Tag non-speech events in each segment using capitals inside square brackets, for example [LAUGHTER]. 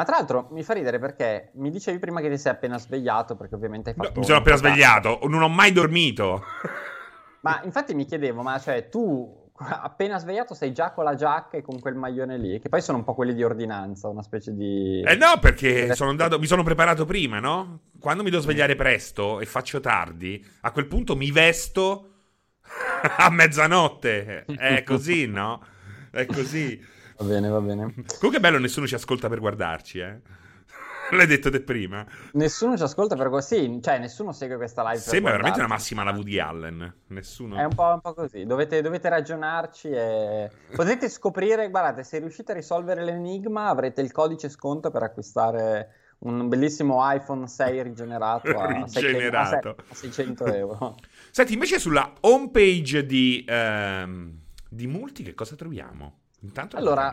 Ma tra l'altro mi fa ridere perché mi dicevi prima che ti sei appena svegliato, perché ovviamente hai fatto... No, mi sono appena svegliato, non ho mai dormito. [LAUGHS] Ma infatti mi chiedevo, ma cioè tu appena svegliato sei già con la giacca e con quel maglione lì, che poi sono un po' quelli di ordinanza, una specie di... Eh no, perché sono andato, mi sono preparato prima, no? Quando mi devo svegliare presto e faccio tardi, a quel punto mi vesto [LAUGHS] a mezzanotte. È così, no? È così. Va bene, va bene. Comunque è bello, nessuno ci ascolta per guardarci, eh. [LAUGHS] L'hai detto te prima. Nessuno ci ascolta per così, cioè nessuno segue questa live. Sembra veramente una massima la Woody Allen. Nessuno. È un po', un po così. Dovete, dovete, ragionarci e potete scoprire. Guardate, se riuscite a risolvere l'enigma, avrete il codice sconto per acquistare un bellissimo iPhone 6 rigenerato a, [LAUGHS] rigenerato. 600, a 600 euro. Senti, invece sulla homepage di, ehm, di Multi, che cosa troviamo? Intanto allora,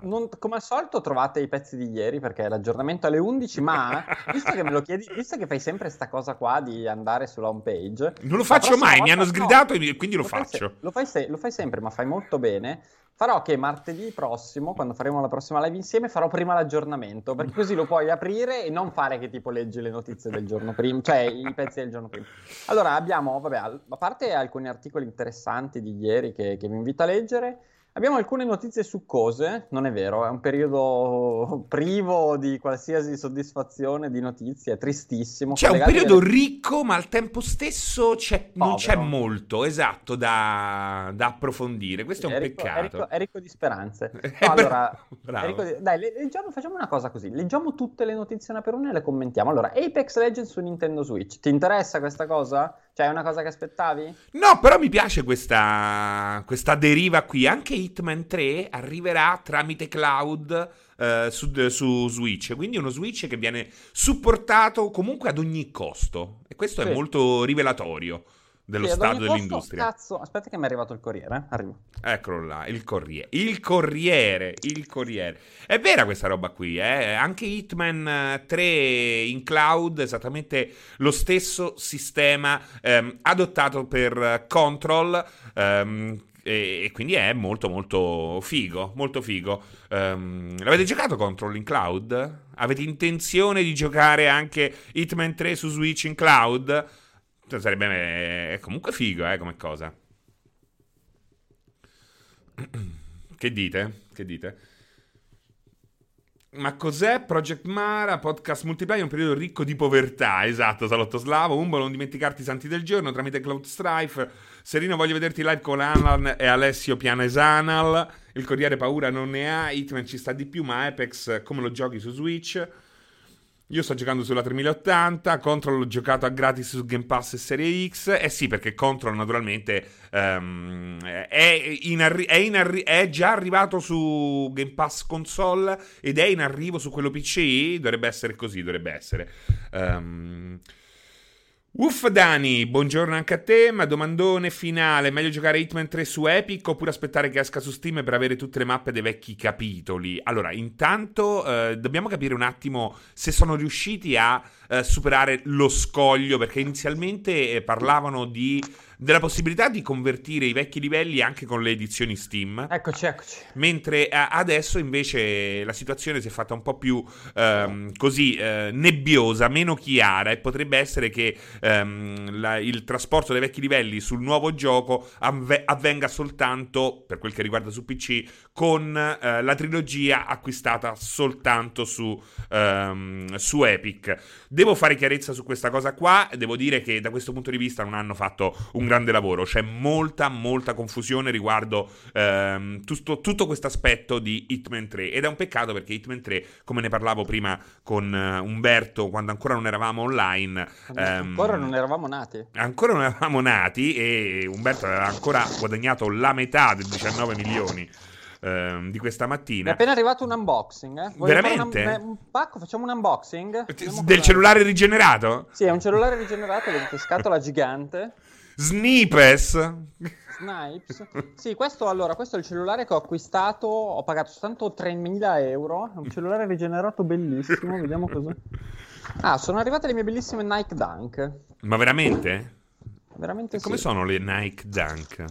non, come al solito trovate i pezzi di ieri perché è l'aggiornamento alle 11, ma [LAUGHS] visto che me lo chiedi, visto che fai sempre questa cosa qua di andare sulla home page... Non lo faccio mai, mi hanno sgridato no, e quindi lo, lo faccio. Fai se- lo, fai se- lo fai sempre, ma fai molto bene. Farò che martedì prossimo, quando faremo la prossima live insieme, farò prima l'aggiornamento, perché così lo puoi aprire e non fare che tipo leggi le notizie del giorno prima, cioè i pezzi del giorno prima. Allora abbiamo, vabbè, a parte alcuni articoli interessanti di ieri che, che vi invito a leggere, Abbiamo alcune notizie succose, non è vero, è un periodo [LAUGHS] privo di qualsiasi soddisfazione di notizie, è tristissimo. C'è un periodo delle... ricco, ma al tempo stesso c'è, non c'è molto, esatto, da, da approfondire. Questo è un è ricco, peccato. È ricco, è ricco, di speranze. [LAUGHS] No, allora, [LAUGHS] di... Dai, leggiamo, facciamo una cosa così, leggiamo tutte le notizie una per una e le commentiamo. Allora, Apex Legends su Nintendo Switch, ti interessa questa cosa? Cioè, è una cosa che aspettavi? No, però mi piace questa, questa deriva qui. Anche Hitman 3 arriverà tramite cloud uh, su, su, Switch. Quindi uno Switch che viene supportato comunque ad ogni costo. E questo sì. è molto rivelatorio dello sì, stato dell'industria. Cazzo, aspetta che mi è arrivato il Corriere, eh? arrivo. Eccolo là, il Corriere. Il Corriere, il Corriere. È vera questa roba qui, eh? Anche Hitman 3 eh, in cloud, esattamente lo stesso sistema ehm, adottato per Control ehm, e, e, quindi è molto molto figo, molto figo. Um, l'avete giocato Control in cloud? Avete intenzione di giocare anche Hitman 3 su Switch in cloud? Cioè, sarebbe è comunque figo, eh, come cosa. [CLEARS THROAT] che dite? Che dite? Ma cos'è Project Mara, podcast multiplayer, un periodo ricco di povertà, esatto, Salotto Slavo, Umbo, non dimenticarti i santi del giorno, tramite Cloud Strife, Serino voglio vederti live con Alan e Alessio Pianesanal, il Corriere paura non ne ha, Hitman ci sta di più, ma Apex come lo giochi su Switch? Io sto giocando sulla 3080, Control l'ho giocato a gratis su Game Pass e Serie X. Eh sì, perché Control naturalmente um, è, arri- è, arri- è, già arrivato su Game Pass console ed è in arrivo su quello PC. Dovrebbe essere così, dovrebbe essere. Um, Uff Dani, buongiorno anche a te, ma domandone finale, meglio giocare Hitman 3 su Epic oppure aspettare che esca su Steam per avere tutte le mappe dei vecchi capitoli? Allora, intanto eh, dobbiamo capire un attimo se sono riusciti a eh, superare lo scoglio, perché inizialmente eh, parlavano di della possibilità di convertire i vecchi livelli anche con le edizioni Steam. Eccoci, eccoci. Mentre eh, adesso invece la situazione si è fatta un po' più ehm, così eh, nebbiosa, meno chiara e potrebbe essere che ehm, la, il trasporto dei vecchi livelli sul nuovo gioco avve- avvenga soltanto, per quel che riguarda su PC, con eh, la trilogia acquistata soltanto su, ehm, su Epic. Devo fare chiarezza su questa cosa qua, devo dire che da questo punto di vista non hanno fatto un grande lavoro. C'è molta, molta confusione riguardo ehm, tutto, tutto questo aspetto di Hitman 3. Ed è un peccato perché Hitman 3, come ne parlavo prima con uh, Umberto, quando ancora non eravamo online. Ehm, ancora non eravamo nati. Ancora non eravamo nati e Umberto aveva ancora guadagnato la metà dei 19 milioni. Ehm, di questa mattina. È appena arrivato un unboxing. Eh? Veramente? Un, un, pacco, facciamo un unboxing. Del cellulare rigenerato? Sì, è un cellulare rigenerato, vedete, scatola gigante. Snipes. Snipes. Sì, questo allora, questo è il cellulare che ho acquistato, ho pagato soltanto 3.000 euro, è un cellulare rigenerato bellissimo, vediamo cos'è. [LAUGHS] Ah, sono arrivate le mie bellissime Nike Dunk. Ma veramente? Veramente Come sì. sono le Nike Dunk?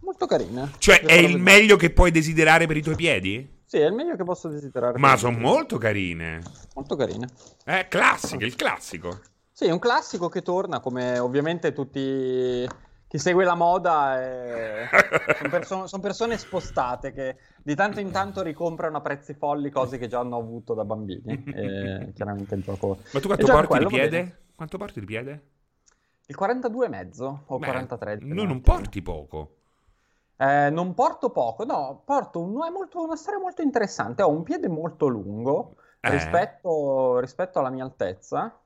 Molto carine. Cioè, è il meglio che puoi desiderare per i tuoi piedi? Sì, è il meglio che posso desiderare. Ma sono molto carine. Molto carine. Eh, classiche, il classico. Sì, è un classico che torna, come ovviamente tutti chi segue la moda è... sono, perso- son persone spostate che di tanto in tanto ricomprano a prezzi folli cose che già hanno avuto da bambini. E [LAUGHS] chiaramente il gioco. Ma tu quanto porti di piede? Quanto porti di piede? Il 42,5 o Beh, 43. No, non porti poco. Eh, non porto poco, no, porto un, molto, una storia molto interessante. Ho un piede molto lungo eh. rispetto, rispetto alla mia altezza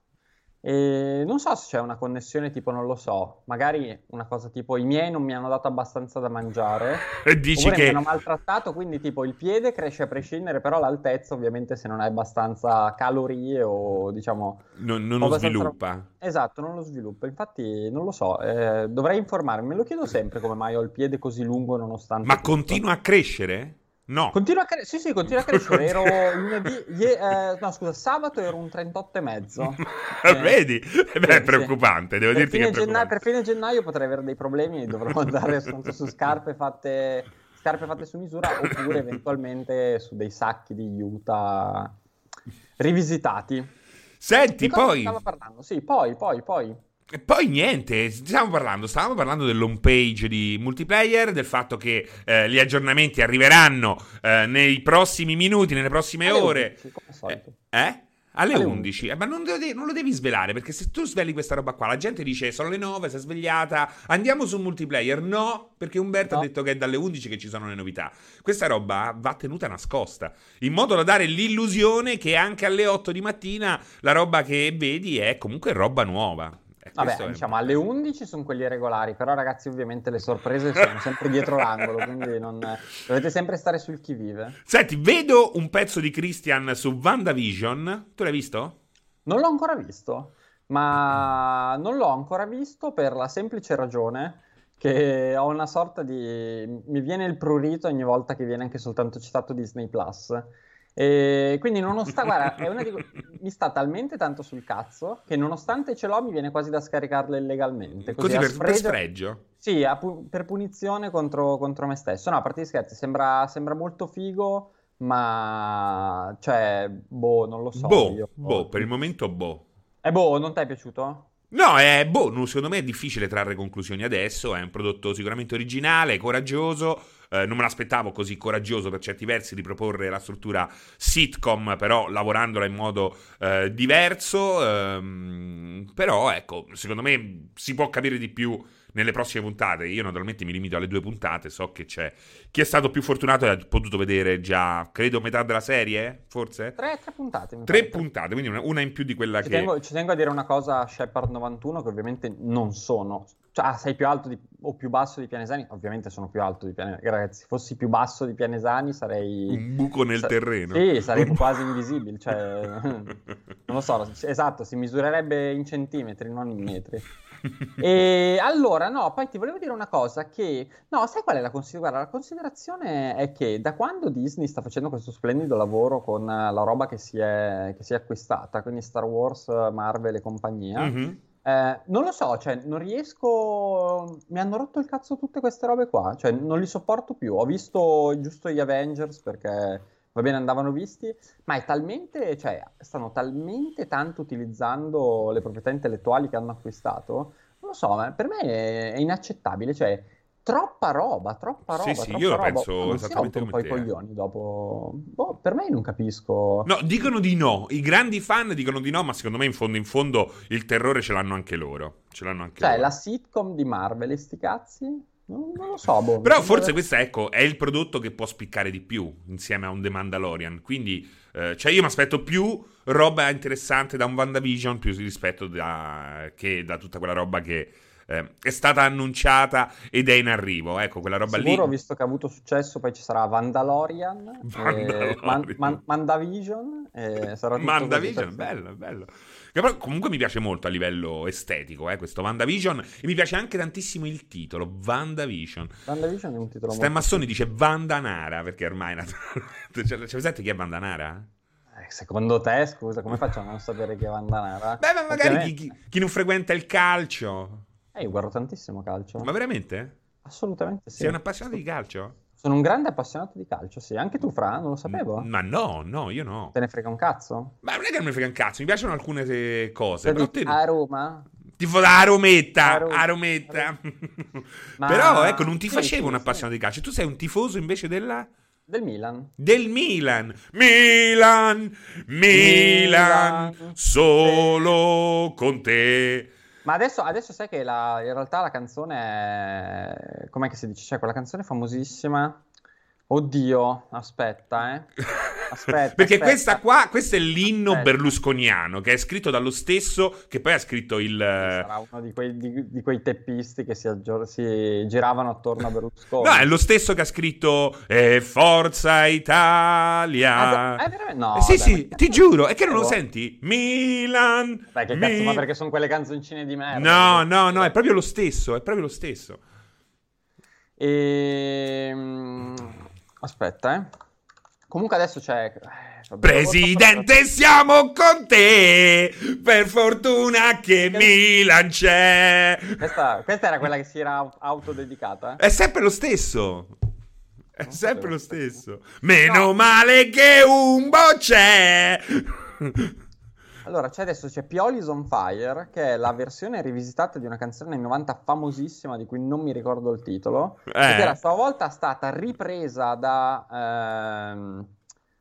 e non so se c'è una connessione tipo, non lo so, magari una cosa tipo i miei non mi hanno dato abbastanza da mangiare e dici che mi hanno maltrattato, quindi tipo il piede cresce a prescindere, però l'altezza ovviamente se non hai abbastanza calorie o diciamo... Non, non lo sviluppa. Esatto, non lo sviluppa, infatti non lo so, eh, dovrei informarmi, me lo chiedo sempre come mai ho il piede così lungo nonostante... Ma tutto. continua a crescere? No. Continua a, cre- sì, sì, continua a [LAUGHS] crescere. Ero lunedì, ie- eh, no, scusa, sabato ero un 38 e mezzo. [LAUGHS] Eh, Vedi? Eh, beh, è preoccupante, devo per dirti che è gennaio, Per fine gennaio potrei avere dei problemi e dovrò andare su scarpe fatte, scarpe fatte su misura oppure eventualmente su dei sacchi di Utah rivisitati. Senti, poi... Stavo parlando? Sì, poi, poi, poi. E poi niente, stiamo parlando, stavamo parlando dell'home page di multiplayer, del fatto che eh, gli aggiornamenti arriveranno eh, nei prossimi minuti, nelle prossime Alle ore. 11, come eh? eh? Alle, Alle 11. 11. Eh, ma non, devi, non, lo devi svelare, perché se tu sveli questa roba qua, la gente dice sono le 9, si è svegliata, andiamo su multiplayer. No, perché Umberto no. ha detto che è dalle 11 che ci sono le novità. Questa roba va tenuta nascosta, in modo da dare l'illusione che anche alle 8 di mattina la roba che vedi è comunque roba nuova. Vabbè, diciamo alle 11 sono quelli regolari, però ragazzi ovviamente le sorprese sono sempre dietro l'angolo, quindi non... dovete sempre stare sul chi vive. Senti, vedo un pezzo di Christian su WandaVision, tu l'hai visto? Non l'ho ancora visto, ma non l'ho ancora visto per la semplice ragione che ho una sorta di... mi viene il prurito ogni volta che viene anche soltanto citato Disney Plus. E quindi nonostante, guarda, di... mi sta talmente tanto sul cazzo che nonostante ce l'ho mi viene quasi da scaricarla illegalmente. Così, così per, sfregio... Sì, pu- per punizione contro, contro, me stesso. No, a parte di scherzi, sembra, sembra molto figo, ma cioè, boh, non lo so. Boh, boh, per il momento boh. E eh, boh, non ti è piaciuto? No, è boh, secondo me è difficile trarre conclusioni adesso, è un prodotto sicuramente originale, coraggioso, eh, non me l'aspettavo così coraggioso per certi versi di proporre la struttura sitcom, però lavorandola in modo eh, diverso, ehm, però ecco, secondo me si può capire di più nelle prossime puntate. Io naturalmente mi limito alle due puntate, so che c'è chi è stato più fortunato e ha potuto vedere già, credo, metà della serie, forse? Tre, tre puntate. Tre puntate, quindi una, una, in più di quella ci che... Tengo, ci tengo a dire una cosa a Shepard 91 che ovviamente non sono... Cioè, ah, sei più alto di, o più basso di Pianesani? Ovviamente sono più alto di Pianesani. Ragazzi, se fossi più basso di Pianesani sarei... Un buco nel sa- terreno. Sì, sarei [LAUGHS] quasi invisibile. Cioè, non lo so, esatto, si misurerebbe in centimetri, non in metri e allora, no, poi ti volevo dire una cosa che... No, sai qual è la considerazione? La considerazione è che da quando Disney sta facendo questo splendido lavoro con la roba che si è, che si è acquistata, quindi Star Wars, Marvel e compagnia, mm-hmm. eh, non lo so, cioè non riesco... Mi hanno rotto il cazzo tutte queste robe qua, cioè non li sopporto più. Ho visto giusto gli Avengers perché va bene, andavano visti, ma è talmente, cioè, stanno talmente tanto utilizzando le proprietà intellettuali che hanno acquistato, non lo so, per me è, è inaccettabile, cioè, troppa roba, troppa roba. Sì, sì, io roba. penso non esattamente un po' i coglioni dopo. Boh, per me non capisco. No, dicono di no. I grandi fan dicono di no, ma secondo me in fondo in fondo il terrore ce l'hanno anche loro. Ce l'hanno anche cioè, loro. la sitcom di Marvel, e sti cazzi? Non, non lo so. Boh, Però forse questo ecco, è il prodotto che può spiccare di più insieme a un The Mandalorian. Quindi, eh, cioè io mi aspetto più roba interessante da un WandaVision più rispetto da, che da tutta quella roba che eh, è stata annunciata ed è in arrivo. Ecco, quella roba Sicuro, lì. visto che ha avuto successo, poi ci sarà Vandalorian, Vandalorian. Eh, Man- Man- Mandavision. Eh, sarà Mandavision, bello, bello. Che però comunque mi piace molto a livello estetico, eh, questo WandaVision. E mi piace anche tantissimo il titolo, WandaVision. WandaVision è un titolo Stan Massoni dice Vandanara, perché ormai naturalmente... Cioè, c'è presente chi è Vandanara? Eh, secondo te, scusa, come facciamo a non sapere chi è Vandanara? Beh, ma magari chi, chi, chi, non frequenta il calcio. Eh, io guardo tantissimo calcio. Ma veramente? Assolutamente sì. Sei un appassionato di calcio? Sono un grande appassionato di calcio, sì. Anche tu, Fra, non lo sapevo. Ma no, no, io no. Te ne frega un cazzo? Ma non è che non mi frega un cazzo, mi piacciono alcune eh, cose. Però te... A Roma? Tifo da Rometta, A Ro- a Rometta. [LAUGHS] Ma- Però ecco, non ti sì, facevo sì, un sì. appassionato di calcio. Tu sei un tifoso invece della... Del Milan. Del Milan. Milan, Milan, Milan. solo con te. Ma adesso, adesso sai che la- in realtà la canzone è... Com'è che si dice? C'è quella canzone famosissima... Oddio, aspetta, eh. [LAUGHS] Aspetta, Perché aspetta. questa qua, questo è l'inno Aspetta. berlusconiano, che è scritto dallo stesso che poi ha scritto il... Sarà uno di quei, di- di quei teppisti che si, aggior- si giravano attorno a Berlusconi. No, è lo stesso che ha scritto eh, Forza Italia. Ah, è no, Eh, sì, dai, sì, ti cazzo- giuro. È che non lo Boh. senti? Milan. Dai, che cazzo, Mi- ma perché sono quelle canzoncine di merda? No, no, no, è proprio lo stesso, è proprio lo stesso. Ehm, Aspetta, eh. Comunque adesso c'è... eh, Presidente, siamo con te. Per fortuna che Milan c'è. Questa, questa era quella che si era au- autodedicata? È sempre lo stesso. È Non sempre lo stesso. Meno No. male che un c'è. Allora, c'è adesso c'è Pioli's on Fire, che è la versione rivisitata di una canzone anni 90 famosissima, di cui non mi ricordo il titolo, Eh. che era a sua volta stata ripresa da, ehm,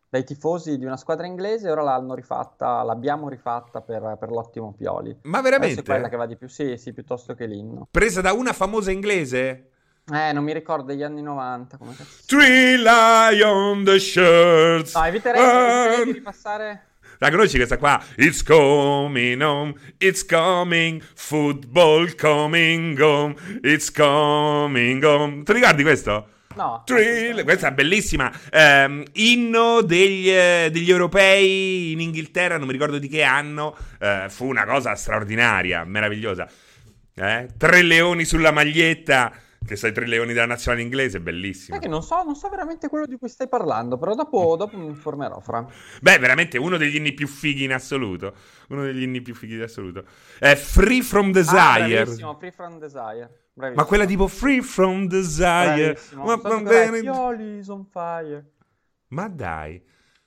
dai tifosi di una squadra inglese, e ora l'hanno rifatta, l'abbiamo rifatta per, per l'ottimo Pioli. Ma Adesso è veramente? quella che va di più, sì, sì, piuttosto che l'inno. Presa da una famosa inglese? Eh, non mi ricordo degli anni 90, come cazzo. Three lion the shirts. No, eviterei, eviterei di ripassare... La conosci questa qua? It's coming home, it's coming, football coming home, it's coming home. Ti ricordi questo? No. Thrill, questa è bellissima. Ehm, inno degli, eh, degli europei in Inghilterra, non mi ricordo di che anno. eh, fu una cosa straordinaria, meravigliosa. Eh? Tre leoni sulla maglietta, che sai, tre leoni della nazionale inglese, bellissimo. Sai che non so, non so veramente quello di cui stai parlando, però dopo, dopo mi informerò, Fra. Beh, veramente uno degli inni più fighi in assoluto. Uno degli inni più fighi in assoluto. È Free from Ah, Desire. bravissimo, Free From Desire. Bravissimo. Ma quella tipo Free from Desire. Ma, So bene. Pioli's on fire. Ma dai.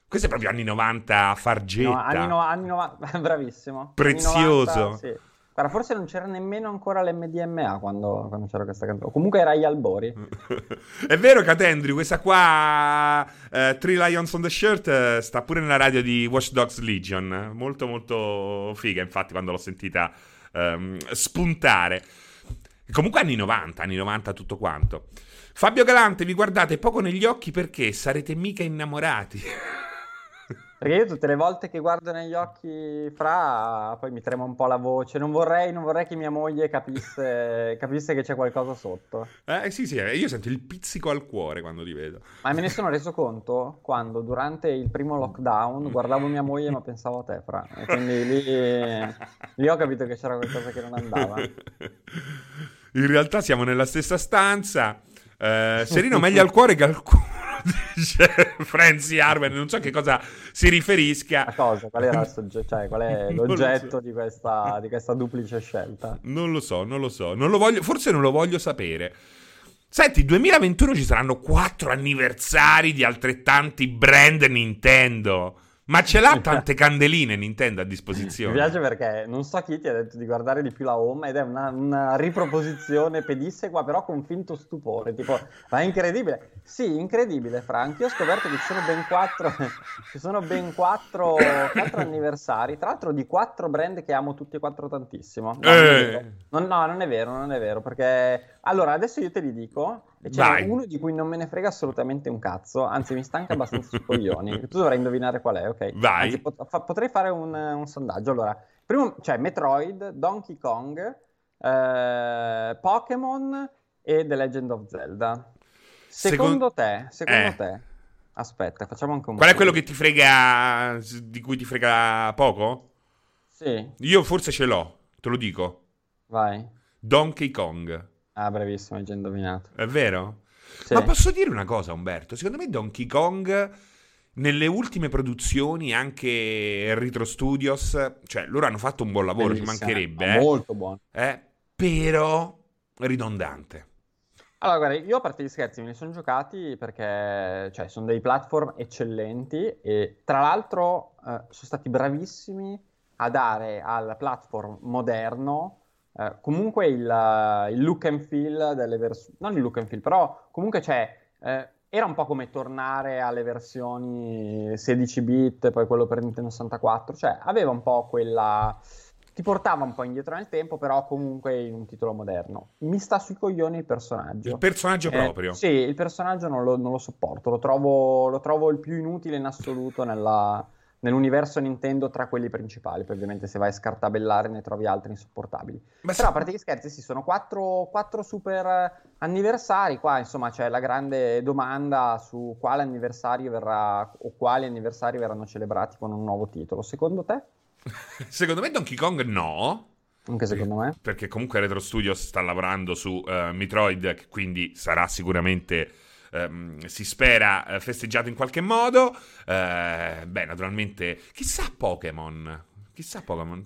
Questo è proprio anni 90 fargetta. No, anni, no- anni 90, [LAUGHS] bravissimo. Prezioso. Anni 90, sì. Guarda, forse non c'era nemmeno ancora l'MDMA quando, quando c'era questa canzone. Comunque era agli albori. [LAUGHS] È vero, Catendri, questa qua, eh, Three Lions on the Shirt, eh, sta pure nella radio di Watch Dogs Legion. Molto, molto figa, infatti, quando l'ho sentita ehm, spuntare. Comunque anni 90, anni 90 tutto quanto. Fabio Galante, vi guardate poco negli occhi perché sarete mica innamorati. [LAUGHS] Perché io tutte le volte che guardo negli occhi Fra, poi mi trema un po' la voce. Non vorrei, non vorrei che mia moglie capisse, capisse che c'è qualcosa sotto. Eh sì, sì, eh, io sento il pizzico al cuore quando li vedo. Ma me ne sono reso conto quando durante il primo lockdown guardavo mia moglie ma pensavo a te, Fra. E quindi lì, lì ho capito che c'era qualcosa che non andava. In realtà siamo nella stessa stanza. Eh, Serino meglio al cuore che al culo, Franzi Arwen. Non so che cosa si riferisca. La cosa, qual era il soggetto, cioè qual è l'oggetto so. di questa, di questa duplice scelta? Non lo so, non lo so. Non lo voglio, forse non lo voglio sapere. Senti, 2021 ci saranno quattro anniversari di altrettanti brand Nintendo. Ma ce l'ha [LAUGHS] tante candeline Nintendo a Mi disposizione. piace perché non so chi ti ha detto di guardare di più la home ed è una, una riproposizione pedissequa però con finto stupore, tipo, ma è incredibile. Sì, incredibile, Frank. Io ho scoperto che ci sono ben quattro, [LAUGHS] ci sono ben quattro, quattro anniversari, tra l'altro di quattro brand che amo tutti e quattro tantissimo. No, Eh. Non- no, non è vero, non è vero, perché... Allora, adesso io te li dico, e c'è Vai. uno di cui non me ne frega assolutamente un cazzo, anzi mi stanca abbastanza sui coglioni. [LAUGHS] Tu dovrai indovinare qual è, ok? Vai. Anzi, pot- fa- potrei fare un, un sondaggio. Allora, primo c'è Metroid, Donkey Kong, eh, Pokémon e The Legend of Zelda. Secondo te, secondo Eh. te, aspetta, facciamo anche un Qual è quello che ti frega, di cui ti frega poco? Sì, Io forse ce l'ho, te lo dico. vai. Donkey Kong. Ah, bravissimo, hai già indovinato. È vero? Sì. Ma posso dire una cosa, Umberto? Secondo me Donkey Kong, nelle ultime produzioni, anche Retro Studios, cioè loro hanno fatto un buon lavoro, ci Bellissimo, mancherebbe, ma eh? Molto buono. Eh, però ridondante. Allora, guarda, io a parte gli scherzi me li sono giocati perché cioè, sono dei platform eccellenti e tra l'altro eh, sono stati bravissimi a dare al platform moderno eh, comunque il, il, look and feel delle versioni, non il look and feel, però comunque c'è, eh, era un po' come tornare alle versioni 16 bit, poi quello per Nintendo 64, cioè aveva un po' quella ti portava un po' indietro nel tempo, però comunque in un titolo moderno. Mi sta sui coglioni il personaggio. Il personaggio eh, proprio? Sì, il personaggio non lo, non lo sopporto, lo trovo, lo trovo, il più inutile in assoluto nella, nell'universo Nintendo tra quelli principali. Poi ovviamente se vai a scartabellare ne trovi altri insopportabili. Ma Però a parte gli scherzi, sì, sono quattro, quattro, super anniversari. Qua insomma c'è la grande domanda su quale anniversario verrà o quali anniversari verranno celebrati con un nuovo titolo. Secondo te? [LAUGHS] Secondo me Donkey Kong no. Anche secondo me. Perché comunque Retro Studios sta lavorando su uh, Metroid, quindi sarà sicuramente... Um, si spera uh, festeggiato in qualche modo. Uh, beh, naturalmente, chissà Pokémon. Chissà Pokémon.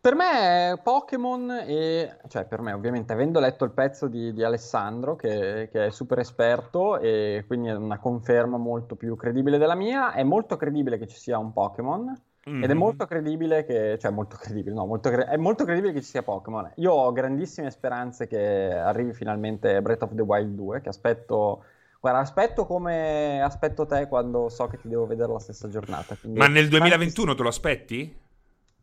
Per me Pokémon e, cioè per me ovviamente avendo letto il pezzo di, di Alessandro che, che, è super esperto e quindi è una conferma molto più credibile della mia, è molto credibile che ci sia un Pokémon Mm-hmm. Ed è molto credibile che, cioè molto credibile, no, molto cre- è molto credibile che ci sia Pokémon. Io ho grandissime speranze che arrivi finalmente Breath of the Wild 2, che aspetto, guarda, aspetto come aspetto te quando so che ti devo vedere la stessa giornata. Ma nel 2021 te lo aspetti?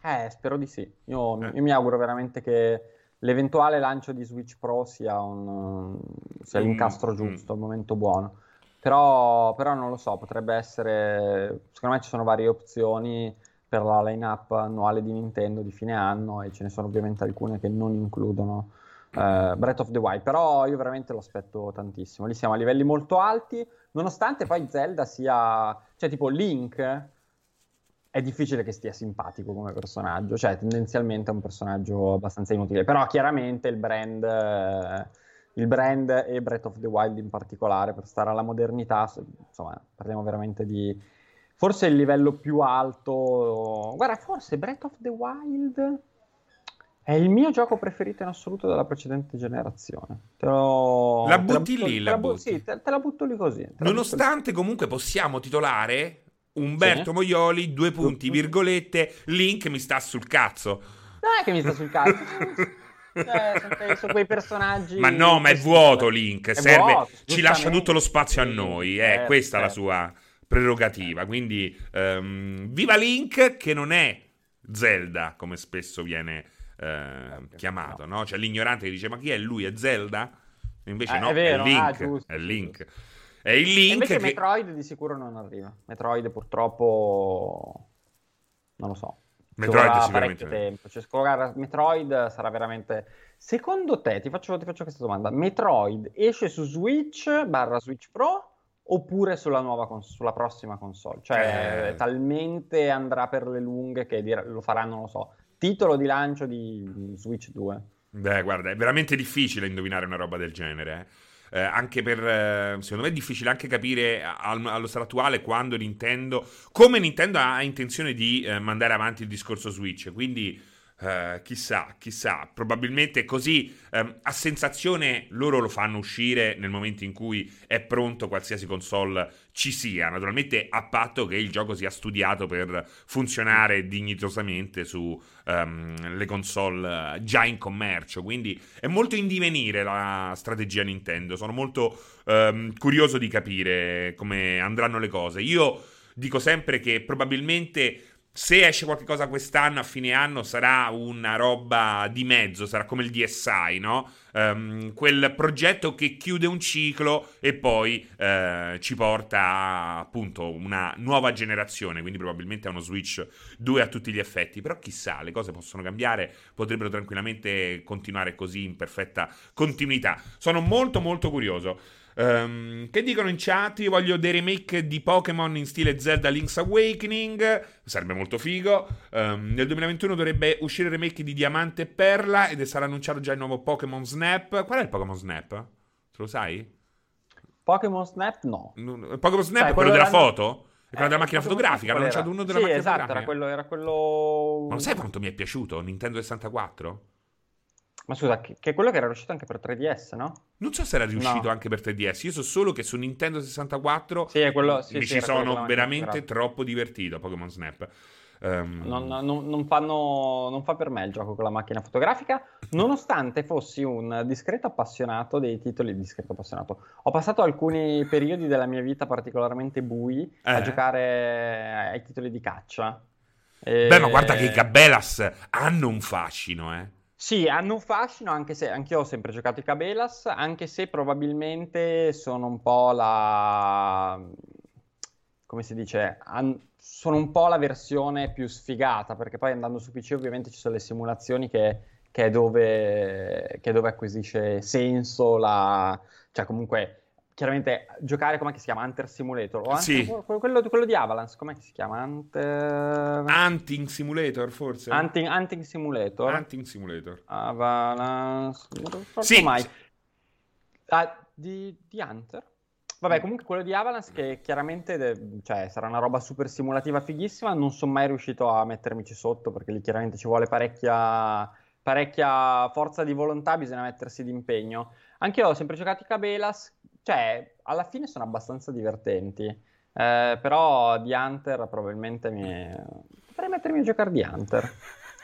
Eh, spero di sì. Io, eh. io, mi auguro veramente che l'eventuale lancio di Switch Pro sia, un, sia l'incastro mm, giusto, mm. il momento buono. Però, però non lo so, potrebbe essere... Secondo me ci sono varie opzioni per la line-up annuale di Nintendo di fine anno e ce ne sono ovviamente alcune che non includono uh, Breath of the Wild, però io veramente lo aspetto tantissimo. Lì siamo a livelli molto alti, nonostante poi Zelda sia, cioè tipo Link è difficile che stia simpatico come personaggio, cioè tendenzialmente è un personaggio abbastanza inutile, però chiaramente il brand... Eh, il brand e Breath of the Wild in particolare per stare alla modernità, insomma parliamo veramente di, Forse il livello più alto. Guarda, forse Breath of the Wild è il mio gioco preferito in assoluto della precedente generazione. Te lo... La butti lì, la butti. Sì, te, te, la butto lì così. Nonostante lì. comunque possiamo titolare Umberto sì. Moioli, due punti, virgolette, Link mi sta sul cazzo. Non è che mi sta sul cazzo. [LAUGHS] Cioè, sono quei personaggi. Ma no, ma è vuoto Link. Serve, vuoto, ci lascia tutto lo spazio a noi. Eh, eh, questa è la sua prerogativa. Quindi, um, viva Link, che non è Zelda, come spesso viene uh, chiamato, no. C'è l'ignorante che dice: Ma chi è lui? È Zelda? Invece, eh, no, è, vero, è Link. Ah, giusto, è Link. È il Link. E invece che... Metroid di sicuro non arriva. Metroid, purtroppo, non lo so. Metroid sicuramente tempo. Cioè, scolare Metroid sarà veramente. Secondo te, ti faccio, ti faccio questa domanda: Metroid esce su Switch barra Switch Pro oppure sulla, cons- sulla prossima console. Cioè, eh. talmente andrà per le lunghe che dir- lo faranno, non lo so, titolo di lancio di Switch 2. Beh, guarda, è veramente difficile indovinare una roba del genere. Eh. Eh, anche per eh, secondo me è difficile anche capire al, allo stato attuale quando Nintendo come Nintendo ha intenzione di eh, mandare avanti il discorso Switch quindi Uh, chissà, chissà, probabilmente così um, a sensazione loro lo fanno uscire nel momento in cui è pronto qualsiasi console ci sia, naturalmente a patto che il gioco sia studiato per funzionare dignitosamente su um, le console già in commercio, quindi è molto in divenire la strategia Nintendo, sono molto um, curioso di capire come andranno le cose. Io dico sempre che probabilmente se esce qualcosa quest'anno a fine anno sarà una roba di mezzo, sarà come il DSI, no? Um, quel progetto che chiude un ciclo e poi uh, ci porta a appunto una nuova generazione, quindi probabilmente a uno Switch 2 a tutti gli effetti, però chissà, le cose possono cambiare, potrebbero tranquillamente continuare così in perfetta continuità. Sono molto molto curioso. Um, che dicono in chat? Io voglio dei remake di Pokémon in stile Zelda Link's Awakening. Sarebbe molto figo. Um, nel 2021 dovrebbe uscire il remake di Diamante e Perla ed sarà annunciato già il nuovo Pokémon Snap. Qual è il Pokémon Snap? Te lo sai? Pokémon Snap no. Pokémon Snap sai, è quello, quello della foto? È quello della macchina fotografica, hanno annunciato uno della sì, macchina esatto, fotografica. Era quello, era quello... Ma lo sai quanto mi è piaciuto? Nintendo 64? Ma scusa, che, che è quello che era riuscito anche per 3DS, no? Non so se era riuscito No. anche per 3DS. Io so solo che su Nintendo 64 Sì, quello- sì, mi sì, ci sono veramente troppo divertito a Pokémon Snap. Ehm, Non, non- non fanno, non fa per me il gioco con la macchina fotografica, [LAUGHS] nonostante fossi un discreto appassionato dei titoli. Discreto appassionato. Ho passato alcuni periodi della mia vita particolarmente bui a Eh. giocare ai titoli di caccia. E- Beh, ma guarda che i Cabellas hanno un fascino, eh. Sì, hanno un fascino, anche se anch'io ho sempre giocato i Cabelas, anche se probabilmente sono un po' la... come si dice? Han- Sono un po' la versione più sfigata, perché poi andando su PC ovviamente ci sono le simulazioni che, che è dove, che è dove acquisisce senso la... cioè comunque... Chiaramente giocare, come si chiama? Hunter Simulator o Hunter- Sì. quello, quello- quello di Avalanche, com'è che si chiama? Hunter... Hunting Simulator, forse? Hunting, Hunting Simulator. Hunting Simulator. Avalanche. Non ricordo Sì, mai. Ah, di, di Hunter? Vabbè, comunque quello di Avalanche che chiaramente de- cioè, sarà una roba super simulativa fighissima. Non sono mai riuscito a mettermici sotto perché lì chiaramente ci vuole parecchia, parecchia forza di volontà, bisogna mettersi d'impegno. Anche io ho sempre giocato i Cabelas, cioè alla fine sono abbastanza divertenti. Eh, però di Hunter probabilmente mi... potrei mettermi a giocare di Hunter.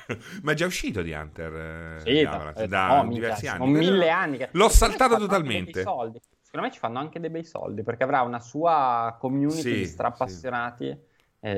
[LAUGHS] Ma è già uscito di Hunter? eh, Sì, da, eh, da minchia, diversi anni. mille anni. che- L'ho saltato totalmente. soldi. Secondo me ci fanno anche dei bei soldi perché avrà una sua community Sì, di strappassionati e,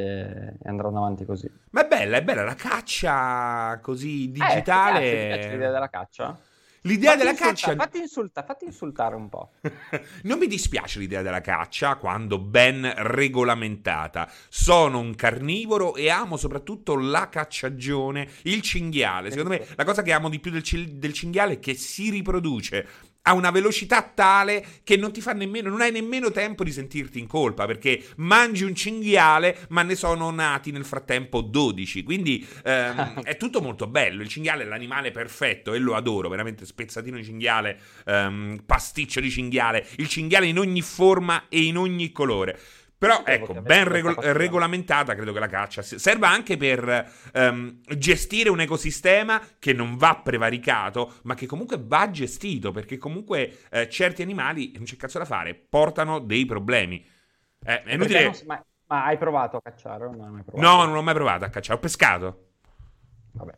e andranno avanti così. Ma è bella, è bella la caccia così Eh, ti piace, ti digitale. piace l'idea della caccia? L'idea Fatti della insulta- caccia. Fatti, insulta- fatti insultare un po'. [LAUGHS] Non mi dispiace l'idea della caccia quando ben regolamentata. Sono un carnivoro e amo soprattutto la cacciagione, il cinghiale. Secondo me la cosa che amo di più del, del cinghiale è che si riproduce a una velocità tale che non ti fa nemmeno, non hai nemmeno tempo di sentirti in colpa perché mangi un cinghiale, ma ne sono nati nel frattempo 12. Quindi ehm, [LAUGHS] è tutto molto bello. Il cinghiale è l'animale perfetto e lo adoro, veramente spezzatino di cinghiale, ehm, pasticcio di cinghiale, il cinghiale in ogni forma e in ogni colore. Però ecco, ben passione. regolamentata credo che la caccia serva anche per ehm, gestire un ecosistema che non va prevaricato, ma che comunque va gestito, perché comunque eh, certi animali, non c'è cazzo da fare, portano dei problemi. Eh, è inutile... non ma, ma hai provato a cacciare non provato? No, non ho mai provato a cacciare, ho pescato. Vabbè,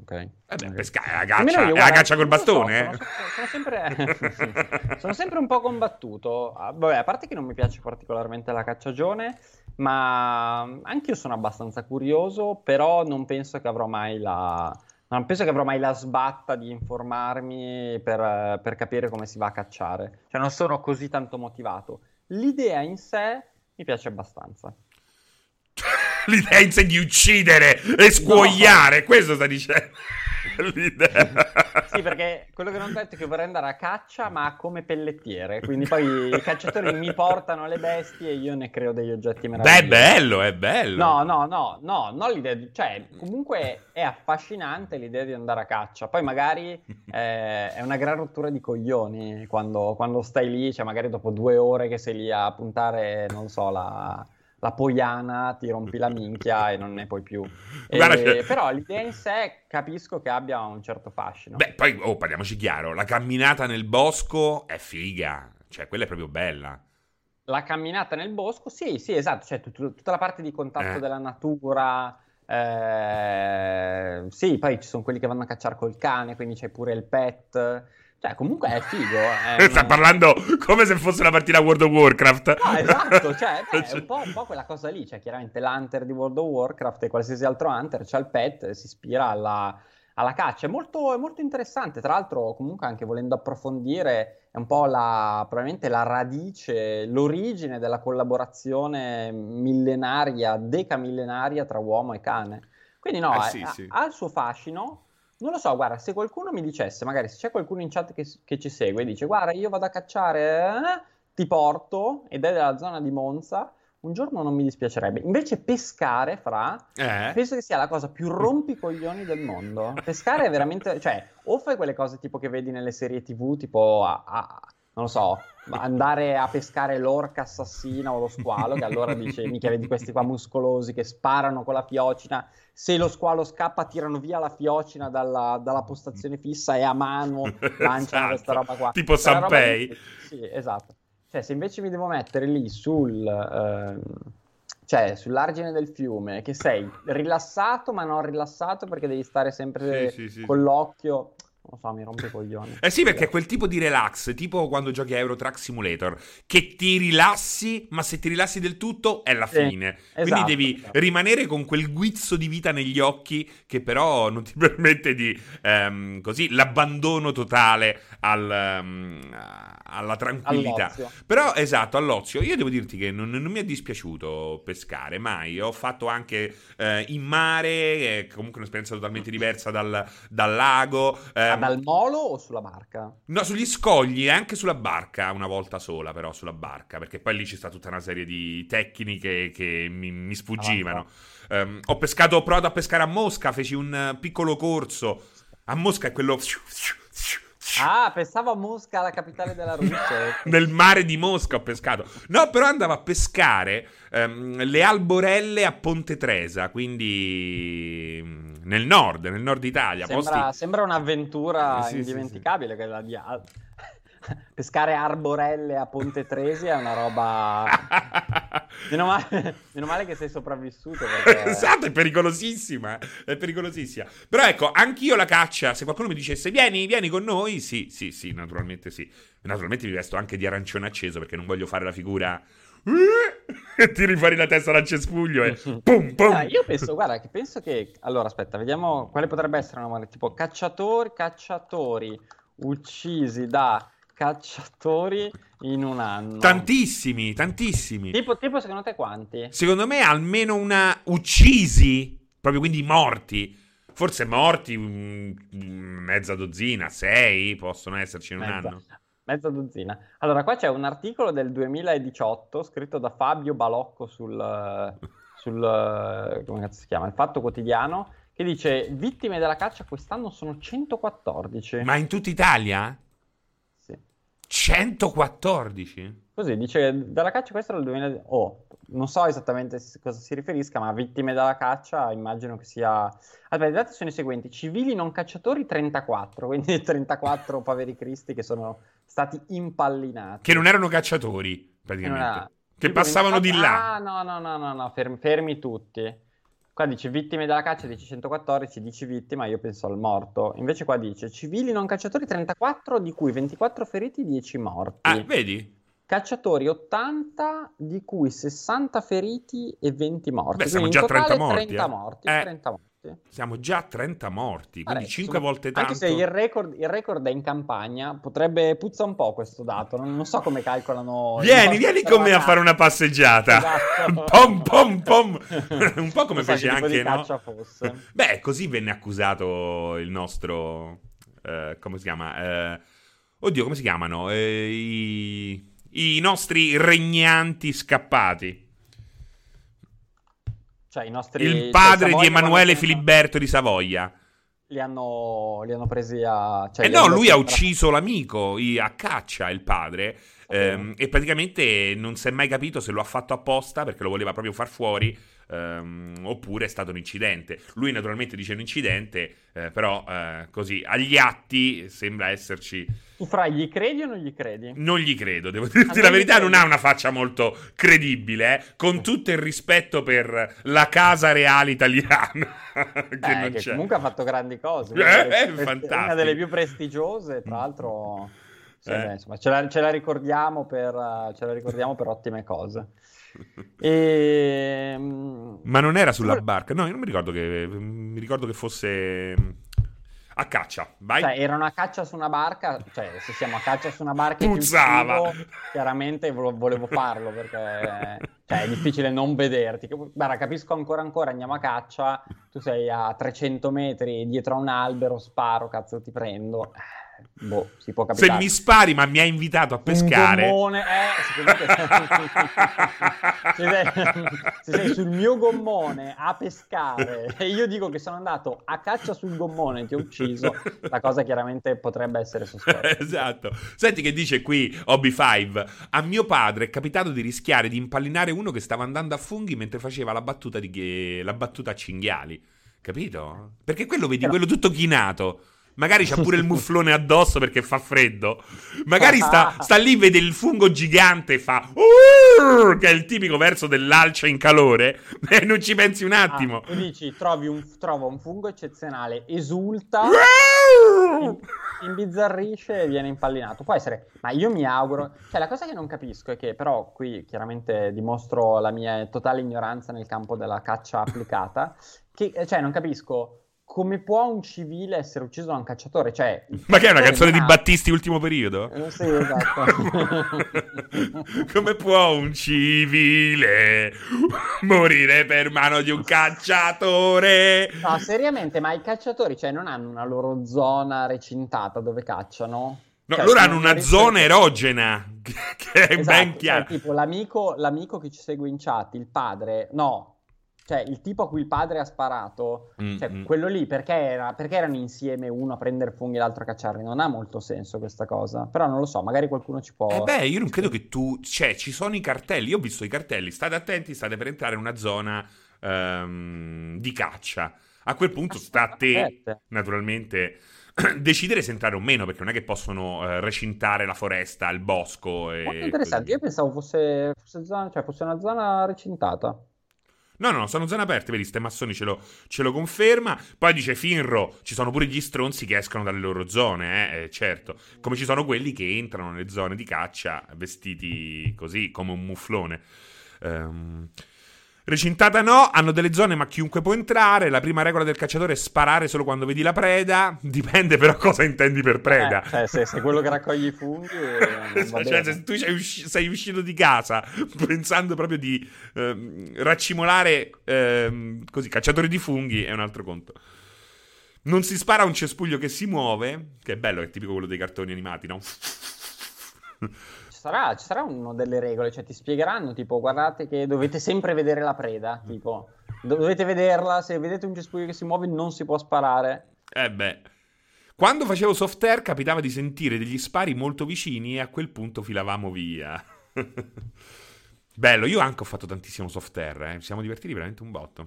ok. Eh beh, Nemmeno caccia, io, guarda, caccia col so, bastone, eh. sono, sono sempre, [LAUGHS] [LAUGHS] sono sempre un po' combattuto. Ah, Vabbè, a parte che non mi piace particolarmente la cacciagione, ma anche io sono abbastanza curioso, però non penso che avrò mai la... Non penso che avrò mai la sbatta di informarmi per, per capire come si va a cacciare. Cioè, non sono così tanto motivato. L'idea in sé mi piace abbastanza. L'idea in sé di uccidere e scuoiare, questo sta dicendo. [LAUGHS] L'idea. Sì, perché quello che non ho detto è che vorrei andare a caccia, ma come pellettiere. Quindi poi i cacciatori mi portano le bestie e io ne creo degli oggetti Beh, meravigliosi. è bello, è bello. No, no, no, no, non l'idea di... Cioè, comunque è affascinante l'idea di andare a caccia. Poi magari eh, è una gran rottura di coglioni quando, quando stai lì, cioè magari dopo due ore che sei lì a puntare, non so, la, la poiana, ti rompi la minchia e non ne puoi più. [LAUGHS] E- Però l'idea in sé capisco che abbia un certo fascino. Beh, poi, oh, parliamoci chiaro, la camminata nel bosco è figa, cioè quella è proprio bella. La camminata nel bosco, sì, sì, esatto, cioè tut- tutta la parte di contatto Eh. della natura, eh, sì, poi ci sono quelli che vanno a cacciare col cane, quindi c'è pure il pet, cioè comunque è figo. [LAUGHS] È Sta una- parlando come se fosse una partita World of Warcraft. No, esatto, cioè, [LAUGHS] beh, è un po', un po' quella cosa lì, cioè chiaramente l'hunter di World of Warcraft e qualsiasi altro hunter c'ha il pet, si ispira alla, alla caccia, è molto, è molto interessante, tra l'altro comunque anche volendo approfondire è un po' la, probabilmente la radice, l'origine della collaborazione millenaria, decamillenaria tra uomo e cane. Quindi no, Eh, sì, ha, sì. ha il suo fascino. Non lo so, guarda, se qualcuno mi dicesse, magari se c'è qualcuno in chat che, che ci segue e dice, guarda, io vado a cacciare, eh, ti porto, ed è della zona di Monza, un giorno non mi dispiacerebbe. Invece pescare, fra, Eh? penso che sia la cosa più rompicoglioni del mondo. Pescare è veramente, cioè, o fai quelle cose tipo che vedi nelle serie TV, tipo a, a- non lo so, andare a pescare l'orca assassina o lo squalo, che allora dice, [LAUGHS] mica vedi questi qua muscolosi che sparano con la fiocina, se lo squalo scappa tirano via la fiocina dalla, dalla postazione fissa e a mano [LAUGHS] lanciano esatto. questa roba qua. Tipo Sanpei. Sì, esatto. Cioè, se invece mi devo mettere lì sul... Eh, cioè, sull'argine del fiume, che sei rilassato ma non rilassato perché devi stare sempre sì, sì, con l'occhio non so, mi rompe i coglioni. Eh sì, perché è quel tipo di relax, tipo quando giochi a Euro Truck Simulator, che ti rilassi, ma se ti rilassi del tutto è la fine. Sì, Quindi esatto, devi esatto. rimanere con quel guizzo di vita negli occhi che però non ti [LAUGHS] permette di, um, così, l'abbandono totale al, um, alla tranquillità. All'ozio. Però, esatto, all'ozio. Io devo dirti che non, non mi è dispiaciuto pescare, mai. Ho fatto anche eh, in mare, comunque un'esperienza totalmente diversa dal, dal lago. Eh, dal molo o sulla barca? No, sugli scogli e anche sulla barca, una volta sola però, sulla barca, perché poi lì c'è stata tutta una serie di tecniche che mi, mi sfuggivano. Ah, um, ho pescato, ho provato a pescare a Mosca, feci un piccolo corso. A Mosca è quello... Ah, pensavo a Mosca, la capitale della Russia. [LAUGHS] Nel mare di Mosca ho pescato. No, però andavo a pescare um, le alborelle a Ponte Tresa, quindi mm, nel nord, nel nord Italia. Sembra, posti... sembra un'avventura sì, indimenticabile sì, sì. quella di [LAUGHS] pescare arborelle a Ponte Tresi è una roba. [LAUGHS] meno, male, meno, male, che sei sopravvissuto. Perché... esatto, è pericolosissima. È pericolosissima. Però ecco, anch'io la caccia. Se qualcuno mi dicesse vieni, vieni con noi, sì, sì, sì, naturalmente sì. Naturalmente mi vesto anche di arancione acceso perché non voglio fare la figura. [LAUGHS] E tiri fuori la testa dal cespuglio e [LAUGHS] pum pum. Ah, io penso, guarda, che penso che. Allora, aspetta, vediamo quale potrebbe essere una tipo cacciatori, cacciatori uccisi da cacciatori in un anno. Tantissimi, tantissimi. Tipo, tipo, secondo te quanti? Secondo me almeno una uccisi, proprio quindi morti. Forse morti mh, mezza dozzina, sei possono esserci in un mezza, anno. Mezza dozzina. Allora, qua c'è un articolo del 2018 scritto da Fabio Balocco sul, [LAUGHS] sul come cazzo si chiama? Il Fatto Quotidiano che dice vittime della caccia quest'anno sono 114. Ma in tutta Italia? 114? Così dice dalla caccia questo era il 2000 oh, non so esattamente a cosa si riferisca, ma vittime della caccia immagino che sia Aspetta, i dati sono i seguenti: civili non cacciatori 34, [LAUGHS] quindi 34 poveri cristi che sono stati impallinati. Che non erano cacciatori, praticamente. Che, era... che passavano 24... di là. Ah, no, no, no, no, no, fermi, fermi tutti. Qua dice vittime della caccia, dice 114, dici vittima, io penso al morto. Invece qua dice civili non cacciatori 34, di cui 24 feriti, 10 morti. Ah, vedi? Cacciatori 80, di cui 60 feriti e 20 morti. Beh, siamo già 30 morti. 30 eh. morti, eh. 30 morti. Siamo già a 30 morti, quindi Vabbè, 5 insomma, volte tanto. Anche se il record, il record, è in campagna, potrebbe puzza un po' questo dato. Non, non so come calcolano. Vieni, vieni con me a fare una passeggiata. Esatto. [LAUGHS] pom, pom, pom. [LAUGHS] un po' come fece anche. No? Fosse. [LAUGHS] Beh, così venne accusato il nostro. Eh, come si chiama? Eh, oddio, come si chiamano? Eh, i, I nostri regnanti scappati. Cioè, i nostri, il padre cioè, di Emanuele Filiberto di Savoia. Li hanno, li hanno presi a... Cioè, eh no, lui ha ucciso l'amico a caccia, il padre, ehm, e praticamente non si è mai capito se lo ha fatto apposta perché lo voleva proprio far fuori ehm, oppure è stato un incidente. Lui naturalmente dice un incidente, eh, però eh, così agli atti sembra esserci... Tu fra gli credi o non gli credi? Non gli credo, devo dirti la verità, non ha una faccia molto credibile, eh? con tutto il rispetto per la casa reale italiana. che, [LAUGHS] eh, che comunque ha fatto grandi cose. Eh, delle, presti- una delle più prestigiose, tra l'altro... Sì, eh. beh, insomma, ce la, ce la, ricordiamo per, ce la ricordiamo per ottime cose. E... [LAUGHS] Ehm, Ma non era sulla barca, no, io non mi ricordo che, mi ricordo che fosse a caccia. Vai. Cioè, erano a caccia su una barca, cioè se siamo a caccia su una barca Puzzava. Chiusivo, chiaramente volevo farlo perché cioè, è difficile non vederti. Guarda, capisco ancora ancora, andiamo a caccia, tu sei a 300 metri dietro a un albero, sparo, cazzo ti prendo. Boh, si può capire. Se mi spari, ma mi hai invitato a pescare. Un gommone, eh, [LAUGHS] se, sei, se sei sul mio gommone a pescare e io dico che sono andato a caccia sul gommone e ti ho ucciso, la cosa chiaramente potrebbe essere sospetta. [LAUGHS] esatto. Senti che dice qui Hobby5, a mio padre è capitato di rischiare di impallinare uno che stava andando a funghi mentre faceva la battuta, di, la battuta a cinghiali. Capito? Perché quello vedi, quello tutto chinato. Magari c'ha pure il [LAUGHS] mufflone addosso perché fa freddo. Magari sta, [LAUGHS] sta lì, vede il fungo gigante e fa. che è il tipico verso dell'alce in calore. [LAUGHS] E non ci pensi un attimo. Ah, tu dici: trovi un, trova un fungo eccezionale, esulta. imbizzarrisce e viene impallinato. Può essere, ma io mi auguro. Cioè, la cosa che non capisco è che, però, qui chiaramente dimostro la mia totale ignoranza nel campo della caccia applicata. Che, cioè, non capisco come può un civile essere ucciso da un cacciatore? Cioè, Ma che è una canzone di Battisti ultimo periodo? Eh, sì, esatto. [LAUGHS] come può un civile morire per mano di un cacciatore? No, seriamente, ma i cacciatori cioè, non hanno una loro zona recintata dove cacciano? No, cioè, loro hanno una zona erogena [LAUGHS] che è esatto, ben cioè, chiara. Cioè, tipo l'amico, l'amico che ci segue in chat, il padre, no, cioè il tipo a cui il padre ha sparato, mm, cioè, mm. quello lì perché, era, perché, erano insieme uno a prendere funghi e l'altro a cacciarli? Non ha molto senso questa cosa, però non lo so, magari qualcuno ci può... Eh beh, io non credo che tu... Cioè, ci sono i cartelli, io ho visto i cartelli, state attenti, state per entrare in una zona um, di caccia. A quel punto [LAUGHS] sta a te, naturalmente, [CLEARS THROAT] decidere se entrare o meno, perché non è che possono uh, recintare la foresta, il bosco e... Molto interessante, io pensavo fosse, fosse, zona, cioè, fosse una zona recintata. No, no, sono zone aperte, vedi, Stemassoni ce lo, ce lo conferma. Poi dice Finro, ci sono pure gli stronzi che escono dalle loro zone, eh, eh, certo. Come ci sono quelli che entrano nelle zone di caccia vestiti così, come un mufflone. Um, Recintata no, hanno delle zone ma chiunque può entrare. La prima regola del cacciatore è sparare solo quando vedi la preda. [LAUGHS] Dipende però cosa intendi per preda. Eh, cioè, se, se quello che raccogli i funghi... Eh, [LAUGHS] cioè, se tu sei, usci- sei, uscito di casa [LAUGHS] pensando proprio di ehm, raccimolare ehm, così, cacciatori di funghi è un altro conto. Non si spara a un cespuglio che si muove, che è bello, è tipico quello dei cartoni animati, no? Sarà, ci sarà una delle regole, cioè ti spiegheranno tipo guardate che dovete sempre vedere la preda, tipo dovete vederla, se vedete un cespuglio che si muove non si può sparare. Eh beh. Quando facevo soft air capitava di sentire degli spari molto vicini e a quel punto filavamo via. [LAUGHS] Bello, io anche ho fatto tantissimo soft air, eh. ci siamo divertiti veramente un botto.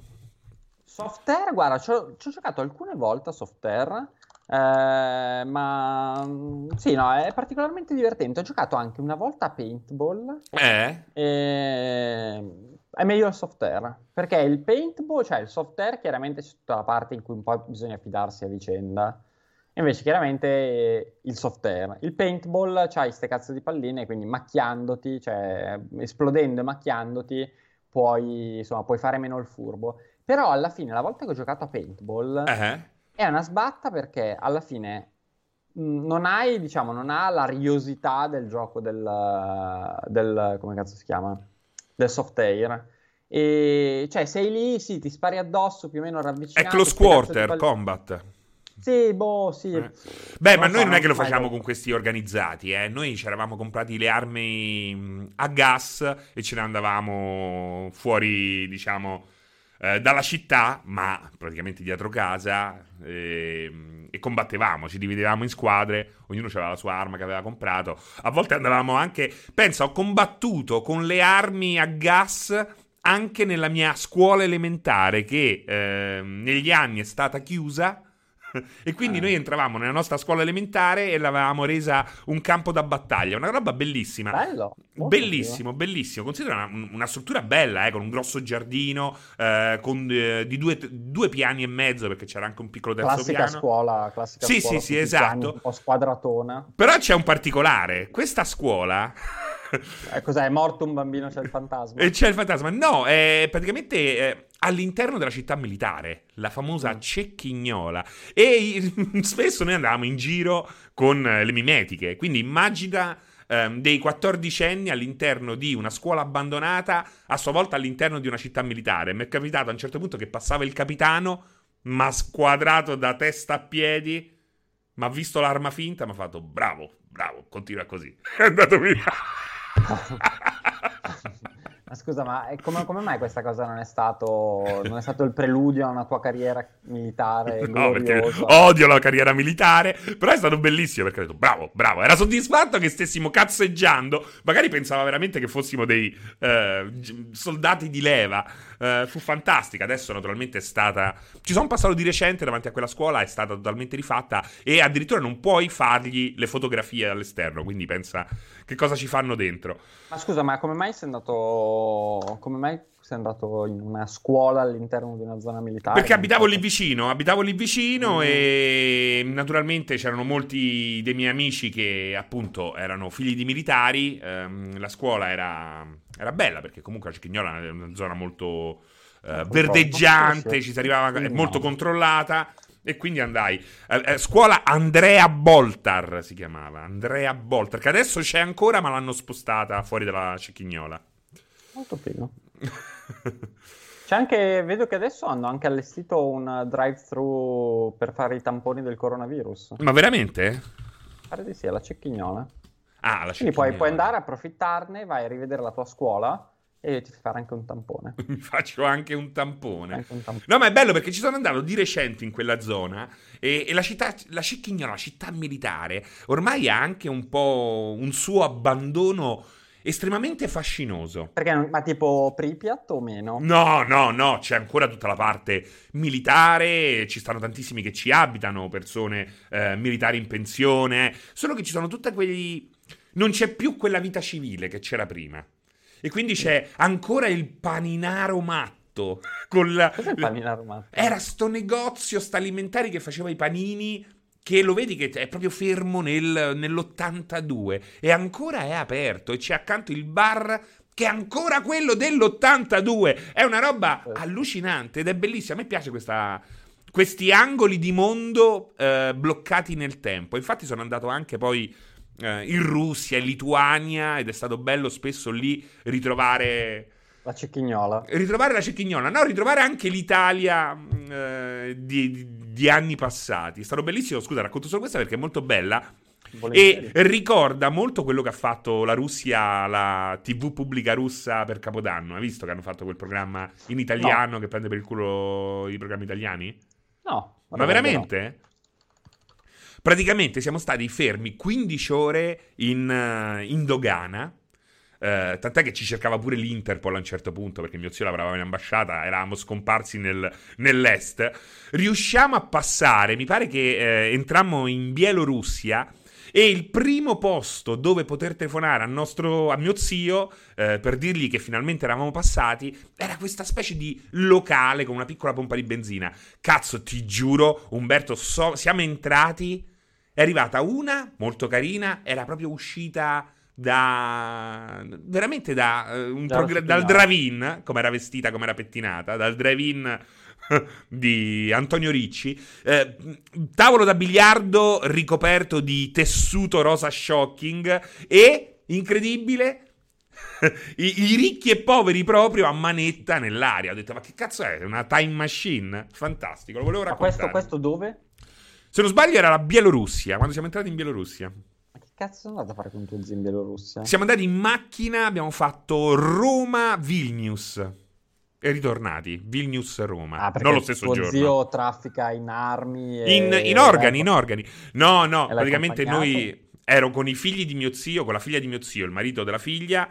Soft air, guarda, ci ho, ci ho giocato alcune volte a soft air eh, ma sì, no, è particolarmente divertente. Ho giocato anche una volta a paintball. Eh? E... È meglio il soft air perché il paintball, cioè il soft air, chiaramente c'è tutta la parte in cui un po' bisogna fidarsi a vicenda. Invece, chiaramente il soft air. Il paintball c'hai queste cazzo di palline, quindi macchiandoti, cioè esplodendo e macchiandoti, puoi, insomma, puoi fare meno il furbo. Però alla fine, la volta che ho giocato a paintball, uh-huh è una sbatta perché alla fine non hai, diciamo, non ha la riosità del gioco del, del come cazzo si chiama? Del soft air. E cioè, sei lì, sì, ti spari addosso più o meno ravvicinato. È close quarter pal- combat. Sì, boh, sì. Eh. Beh, non ma noi non è che lo facciamo con questi organizzati, eh. Noi ci eravamo comprati le armi a gas e ce ne andavamo fuori, diciamo, eh, dalla città, ma praticamente dietro casa, e, e, combattevamo, ci dividevamo in squadre, ognuno aveva la sua arma che aveva comprato. A volte andavamo anche, pensa, ho combattuto con le armi a gas anche nella mia scuola elementare che eh, negli anni è stata chiusa [LAUGHS] e quindi eh. noi entravamo nella nostra scuola elementare e l'avevamo resa un campo da battaglia, una roba bellissima. Bello. Bellissimo, bellissimo. Considera una, una, struttura bella, eh, con un grosso giardino, eh, con, eh, di due, due, piani e mezzo, perché c'era anche un piccolo terzo classica piano. Scuola, classica sì, scuola, sì, sì, esatto. Piani, un po' squadratona. Però c'è un particolare. Questa scuola... eh, cos'è? È morto un bambino, c'è il fantasma? E c'è il fantasma. No, è praticamente eh, all'interno della città militare, la famosa mm. Cecchignola. E [LAUGHS] spesso noi andavamo in giro con eh, le mimetiche. Quindi immagina ehm, dei quattordicenni all'interno di una scuola abbandonata, a sua volta all'interno di una città militare. Mi è capitato a un certo punto che passava il capitano, ma squadrato da testa a piedi ma ha visto l'arma finta, mi ha fatto bravo, bravo, continua così. [LAUGHS] È andato via. [LAUGHS] Ma scusa, ma come, come, mai questa cosa non è, stato, non è stato il preludio a una tua carriera militare? No, perché odio la carriera militare, però è stato bellissimo perché ho detto bravo, bravo, era soddisfatto che stessimo cazzeggiando, magari pensava veramente che fossimo dei eh, soldati di leva, eh, fu fantastica, adesso naturalmente è stata... Ci sono passato di recente davanti a quella scuola, è stata totalmente rifatta e addirittura non puoi fargli le fotografie all'esterno, quindi pensa che cosa ci fanno dentro. Ma scusa, ma come mai sei andato, come mai sei andato in una scuola all'interno di una zona militare? Perché abitavo lì vicino, abitavo lì vicino mm. e naturalmente c'erano molti dei miei amici che appunto erano figli di militari, ehm, la scuola era, era, bella perché comunque la Cicchignola è una zona molto... Uh, verdeggiante, ci si arrivava, è molto controllata. E quindi andai. Eh, eh, scuola Andrea Boltar si chiamava. Andrea Boltar, che adesso c'è ancora, ma l'hanno spostata fuori dalla cecchignola. Molto figo. [LAUGHS] c'è anche, vedo che adesso hanno anche allestito un drive-thru per fare i tamponi del coronavirus. Ma veramente? Pare di sì, è la cecchignola. Ah, la cecchignola. Quindi puoi, puoi andare, approfittarne, vai a rivedere la tua scuola e ti fare anche un tampone. [LAUGHS] Mi faccio anche un tampone. Anche un tampone. No, ma è bello perché ci sono andato di recente in quella zona e, e la città, la Cecchignola, la città militare, ormai ha anche un po' un suo abbandono estremamente fascinoso. Perché, ma tipo Pripyat o meno? No, no, no, c'è ancora tutta la parte militare, ci stanno tantissimi che ci abitano, persone eh, militari in pensione, solo che ci sono tutti quelli... Non c'è più quella vita civile che c'era prima. E quindi c'è ancora il paninaro matto. Con la... Cos'è il paninaro matto? Era sto negozio, sta alimentari che faceva i panini che lo vedi che è proprio fermo nel, nell'82 e ancora è aperto e c'è accanto il bar che è ancora quello dell'82 è una roba allucinante ed è bellissima a me piace questa, questi angoli di mondo eh, bloccati nel tempo infatti sono andato anche poi eh, in Russia, in Lituania ed è stato bello spesso lì ritrovare... La cecchignola. Ritrovare la cecchignola, no, ritrovare anche l'Italia eh, di, di, di, anni passati. È stato bellissimo, scusa, racconto solo questa perché è molto bella. Volentieri. E ricorda molto quello che ha fatto la Russia, la TV pubblica russa per Capodanno. Hai visto che hanno fatto quel programma in italiano no. che prende per il culo i programmi italiani? No. Ma veramente? No. Praticamente siamo stati fermi 15 ore in, uh, in dogana. Uh, tant'è che ci cercava pure l'Interpol a un certo punto perché mio zio lavorava in ambasciata, eravamo scomparsi nel, nell'est. Riusciamo a passare, mi pare che uh, entrammo in Bielorussia. E il primo posto dove poter telefonare a, nostro, a mio zio eh, per dirgli che finalmente eravamo passati era questa specie di locale con una piccola pompa di benzina. Cazzo, ti giuro, Umberto, so, siamo entrati è arrivata una molto carina, era proprio uscita da veramente da uh, un progr- dal drive-in, come era vestita, come era pettinata, dal drive-in [LAUGHS] di Antonio Ricci, eh, tavolo da biliardo ricoperto di tessuto rosa shocking e incredibile [LAUGHS] I, I, ricchi e poveri proprio a manetta nell'aria. Ho detto, ma che cazzo è? Una time machine? Fantastico, lo volevo raccontare. Ma questo, questo dove? Se non sbaglio era la Bielorussia, quando siamo entrati in Bielorussia. Ma che cazzo sono andato a fare con tuo zio in Bielorussia? Siamo andati in macchina, abbiamo fatto Roma-Vilnius. E ritornati, Vilnius-Roma. Ah, non lo stesso tuo giorno. zio traffica in armi. E... In, in organi, in organi. No, no, praticamente noi ero con i figli di mio zio, con la figlia di mio zio, il marito della figlia,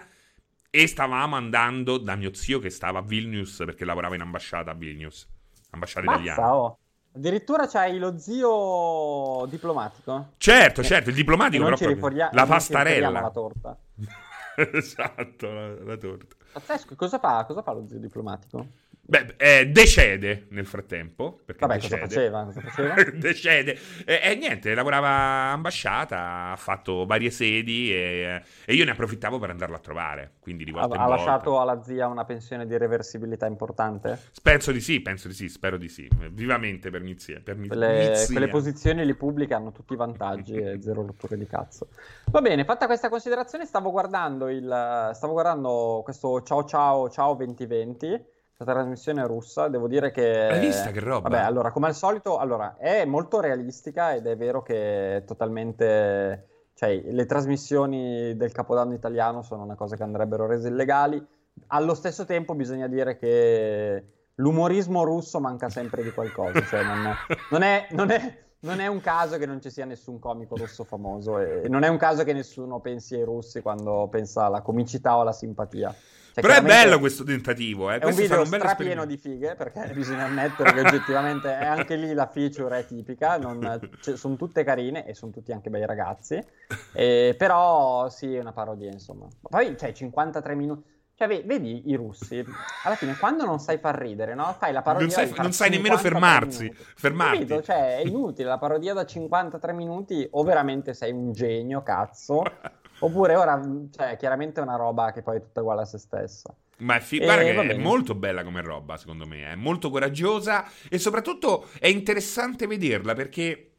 e stavamo andando da mio zio che stava a Vilnius perché lavorava in ambasciata a Vilnius, ambasciata Mazza, italiana. Oh. Addirittura c'hai lo zio diplomatico? Certo, certo, il diplomatico non proprio. Riforia- la pastarella. la torta. [LAUGHS] esatto, la, la torta. Pazzesco, cosa fa? cosa fa lo zio diplomatico? Beh, eh, decede nel frattempo. Vabbè, decede. cosa faceva? Cosa faceva? [LAUGHS] decede. E eh, niente, lavorava ambasciata, ha fatto varie sedi e, e, io ne approfittavo per andarlo a trovare. Quindi di volta ha, ha lasciato alla zia una pensione di reversibilità importante? Penso di sì, penso di sì, spero di sì. Vivamente per Mizia. Per quelle, quelle posizioni lì pubbliche hanno tutti i vantaggi e [LAUGHS] zero rotture di cazzo. Va bene, fatta questa considerazione, stavo guardando, il, stavo guardando questo Ciao Ciao Ciao 2020 questa trasmissione russa, devo dire che... Vista che roba? Vabbè, allora, come al solito, allora, è molto realistica ed è vero che è totalmente... Cioè, le trasmissioni del Capodanno italiano sono una cosa che andrebbero rese illegali. Allo stesso tempo bisogna dire che l'umorismo russo manca sempre di qualcosa, cioè non, non, è, non, è, non, è, un caso che non ci sia nessun comico russo famoso e non è un caso che nessuno pensi ai russi quando pensa alla comicità o alla simpatia. Cioè, Però è bello questo tentativo, eh. È un video strapieno di fighe, perché [LAUGHS] bisogna ammettere che oggettivamente è anche lì la feature è tipica, non, cioè, sono tutte carine e sono tutti anche bei ragazzi, e, però sì, è una parodia, insomma. Poi, cioè, 53 minuti... Cioè, vedi i russi, alla fine, quando non sai far ridere, no? Fai la parodia... Non sai, non sai nemmeno fermarsi. fermarti. Capito? Cioè, è inutile, la parodia da 53 minuti o veramente sei un genio, cazzo... [LAUGHS] Oppure ora, cioè, chiaramente è una roba che poi è tutta uguale a se stessa. Ma è, fi- guarda che è molto bella come roba, secondo me. È molto coraggiosa e soprattutto è interessante vederla perché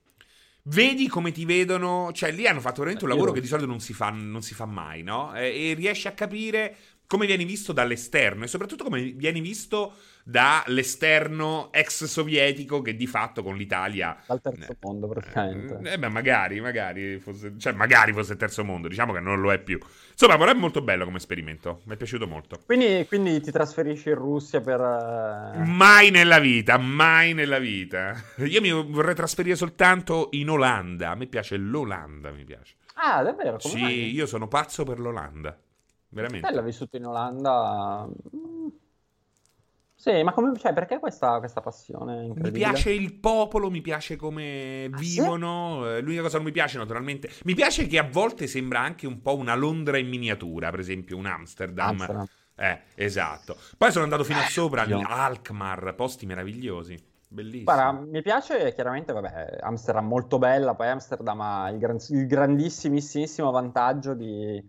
vedi come ti vedono. Cioè, lì hanno fatto veramente un lavoro che di solito non si fa, non si fa mai, no? E, e riesci a capire come vieni visto dall'esterno e soprattutto come vieni visto dall'esterno ex sovietico che di fatto con l'Italia dal terzo mondo praticamente. eh, beh, magari magari fosse, cioè magari fosse il terzo mondo diciamo che non lo è più. Insomma però è molto bello come esperimento mi è piaciuto molto. Quindi, quindi ti trasferisci in Russia per uh... mai nella vita mai nella vita. Io mi vorrei trasferire soltanto in Olanda a me piace l'Olanda mi piace. Ah davvero? Come sì mai? io sono pazzo per l'Olanda veramente Bella vissuto in Olanda. Sì, ma come, cioè, perché questa, questa passione Mi piace il popolo, mi piace come ah, vivono. Sì? Eh, l'unica cosa che non mi piace, naturalmente, mi piace che a volte sembra anche un po' una Londra in miniatura, per esempio un Amsterdam. Amsterdam. Eh, esatto. Poi sono andato fino a sopra, eh, Alkmaar, posti meravigliosi. Bellissimo. Guarda, mi piace chiaramente, vabbè, Amsterdam molto bella, poi Amsterdam ha il, gran, il grandissimissimo vantaggio di,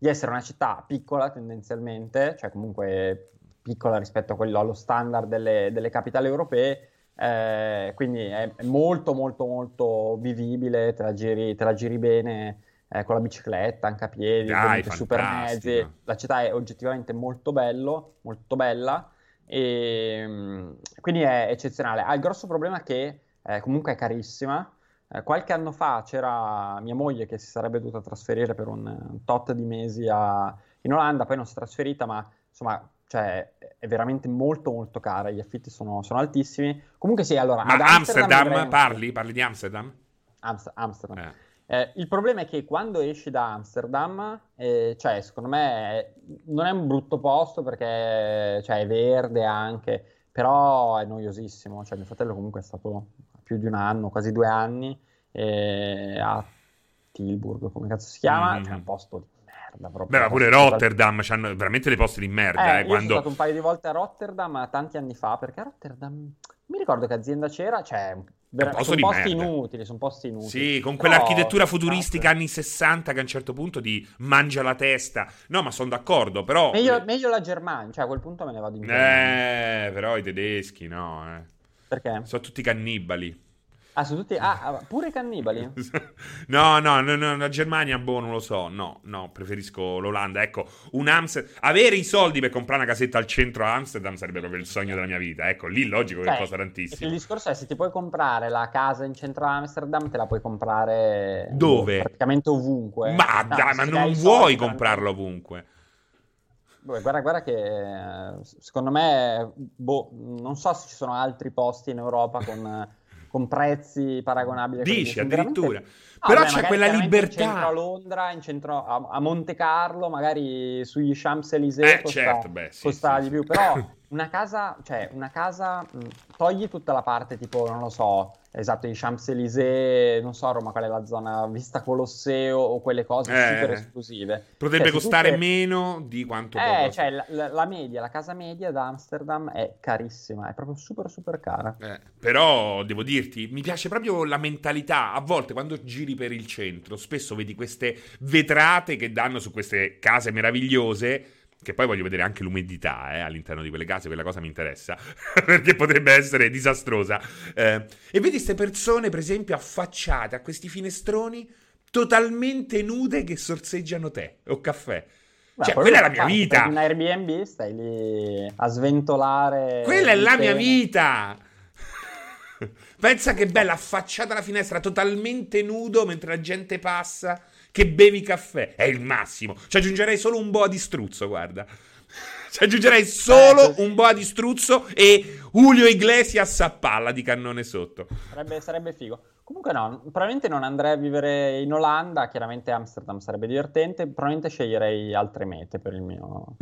di essere una città piccola tendenzialmente, cioè comunque piccola rispetto a quello, allo standard delle, delle capitali europee, eh, quindi è, molto molto molto vivibile, te la giri, te la giri bene eh, con la bicicletta, anche a piedi, Dai, super mezzi, la città è oggettivamente molto bello, molto bella e mm, quindi è eccezionale. Ha il grosso problema che eh, comunque è carissima. Eh, qualche anno fa c'era mia moglie che si sarebbe dovuta trasferire per un, un tot di mesi a, in Olanda, poi non si è trasferita, ma insomma cioè è veramente molto molto cara, gli affitti sono, sono altissimi. Comunque sì, allora... Ma Amsterdam, Amsterdam parli? Parli di Amsterdam? Amst- Amsterdam. Eh. Eh, il problema è che quando esci da Amsterdam, eh, cioè, secondo me non è un brutto posto perché cioè, è verde anche, però è noiosissimo. Cioè, mio fratello comunque è stato più di un anno, quasi due anni, a Tilburg, come cazzo si chiama, mm-hmm. è un posto merda. Proprio. Beh, ma pure Rotterdam, hanno veramente dei posti di merda. Eh, eh, quando... sono stato un paio di volte a Rotterdam tanti anni fa, perché a Rotterdam... Mi ricordo che azienda c'era, cioè... Ver- sono posti merda. inutili, sono posti inutili. Sì, con quell'architettura però, futuristica esatto. anni 60 che a un certo punto ti mangia la testa. No, ma sono d'accordo, però... Meglio, meglio la Germania, cioè a quel punto me ne vado in Germania. Eh, però i tedeschi, no, eh. Perché? Sono tutti cannibali. Ah, sono tutti... Ah, ah pure cannibali? [LAUGHS] no, no, no, no, la Germania, boh, non lo so. No, no, preferisco l'Olanda. Ecco, un Amsterdam... Avere i soldi per comprare una casetta al centro a Amsterdam sarebbe proprio il sogno della mia vita. Ecco, lì logico cioè, che costa tantissimo. Il discorso è se ti puoi comprare la casa in centro a Amsterdam, te la puoi comprare... Dove? Praticamente ovunque. Ma no, dai, ma non vuoi comprarlo ovunque. Guarda, guarda che secondo me, boh, non so se ci sono altri posti in Europa con con prezzi paragonabili. Dici addirittura. No, Però beh, c'è quella libertà. In centro a Londra, in centro a, a Monte Carlo, magari sugli Champs-Élysées eh, costa, certo, beh, sì, costa sì, di più. Però [LAUGHS] una casa, cioè una casa, mh, togli tutta la parte tipo, non lo so, esatto, i Champs-Élysées, non so a Roma qual è la zona, vista Colosseo o quelle cose eh, super esclusive. Potrebbe cioè, costare tutte... meno di quanto... Eh, cioè la, la, media, la casa media ad Amsterdam è carissima, è proprio super super cara. Eh, però devo dirti, mi piace proprio la mentalità, a volte quando giri per il centro, spesso vedi queste vetrate che danno su queste case meravigliose che poi voglio vedere anche l'umidità eh, all'interno di quelle case, quella cosa mi interessa, [LAUGHS] perché potrebbe essere disastrosa. Eh, e vedi queste persone, per esempio, affacciate a questi finestroni totalmente nude che sorseggiano tè o caffè. cioè, quella è la mia vita. In Airbnb stai lì a sventolare. Quella è la mia vita. [LAUGHS] Pensa che bella, affacciata alla finestra, totalmente nudo mentre la gente passa, che bevi caffè. È il massimo. Ci aggiungerei solo un boa di struzzo, guarda. Ci aggiungerei solo eh, un boa di struzzo e Julio Iglesias a palla di cannone sotto. Sarebbe, sarebbe figo. Comunque no, probabilmente non andrei a vivere in Olanda, chiaramente Amsterdam sarebbe divertente, probabilmente sceglierei altre mete per il mio,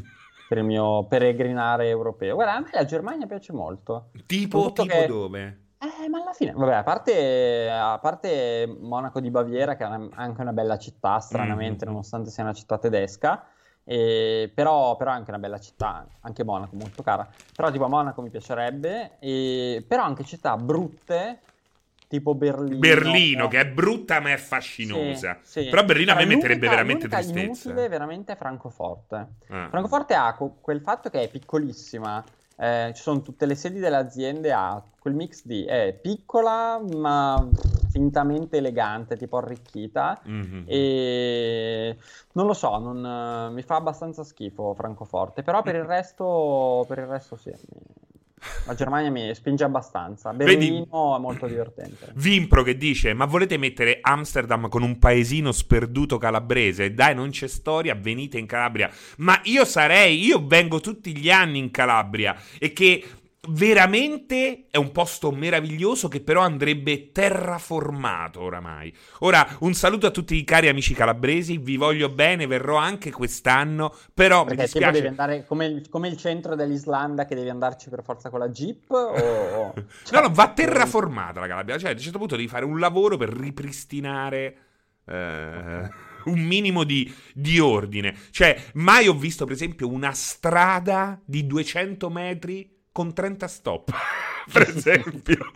per il mio peregrinare europeo. Guarda, a me la Germania piace molto. Tipo, tipo che... dove? Eh, ma alla fine, vabbè, a parte, a parte Monaco di Baviera, che è una, anche una bella città, stranamente, mm-hmm. nonostante sia una città tedesca, e, però, però, è anche una bella città, anche Monaco molto cara. Però tipo a Monaco mi piacerebbe, e, però anche città brutte, tipo Berlino. Berlino, eh. che è brutta ma è fascinosa. Sì, sì. Però Berlino a me metterebbe veramente tristezza. Inutile veramente è Francoforte. Ah. Francoforte ha quel fatto che è piccolissima, eh, ci sono tutte le sedi delle aziende, ha quel mix di è piccola ma fintamente elegante, tipo arricchita mm-hmm. e non lo so, non, mi fa abbastanza schifo Francoforte, però per il [LAUGHS] resto, per il resto sì. La Germania mi spinge abbastanza. Berlino Vedi, è molto divertente. Vimpro che dice: Ma volete mettere Amsterdam con un paesino sperduto calabrese? Dai, non c'è storia, venite in Calabria. Ma io sarei, io vengo tutti gli anni in Calabria e che veramente è un posto meraviglioso che però andrebbe terraformato oramai. Ora, un saluto a tutti i cari amici calabresi, vi voglio bene, verrò anche quest'anno, però Perché mi dispiace... devi andare come il, come il, centro dell'Islanda che devi andarci per forza con la Jeep o... [LAUGHS] no, no, va terraformata la Calabria, cioè a un certo punto devi fare un lavoro per ripristinare... Eh un minimo di, di, ordine. Cioè, mai ho visto, per esempio, una strada di 200 metri con 30 stop, [LAUGHS] [LAUGHS] per esempio.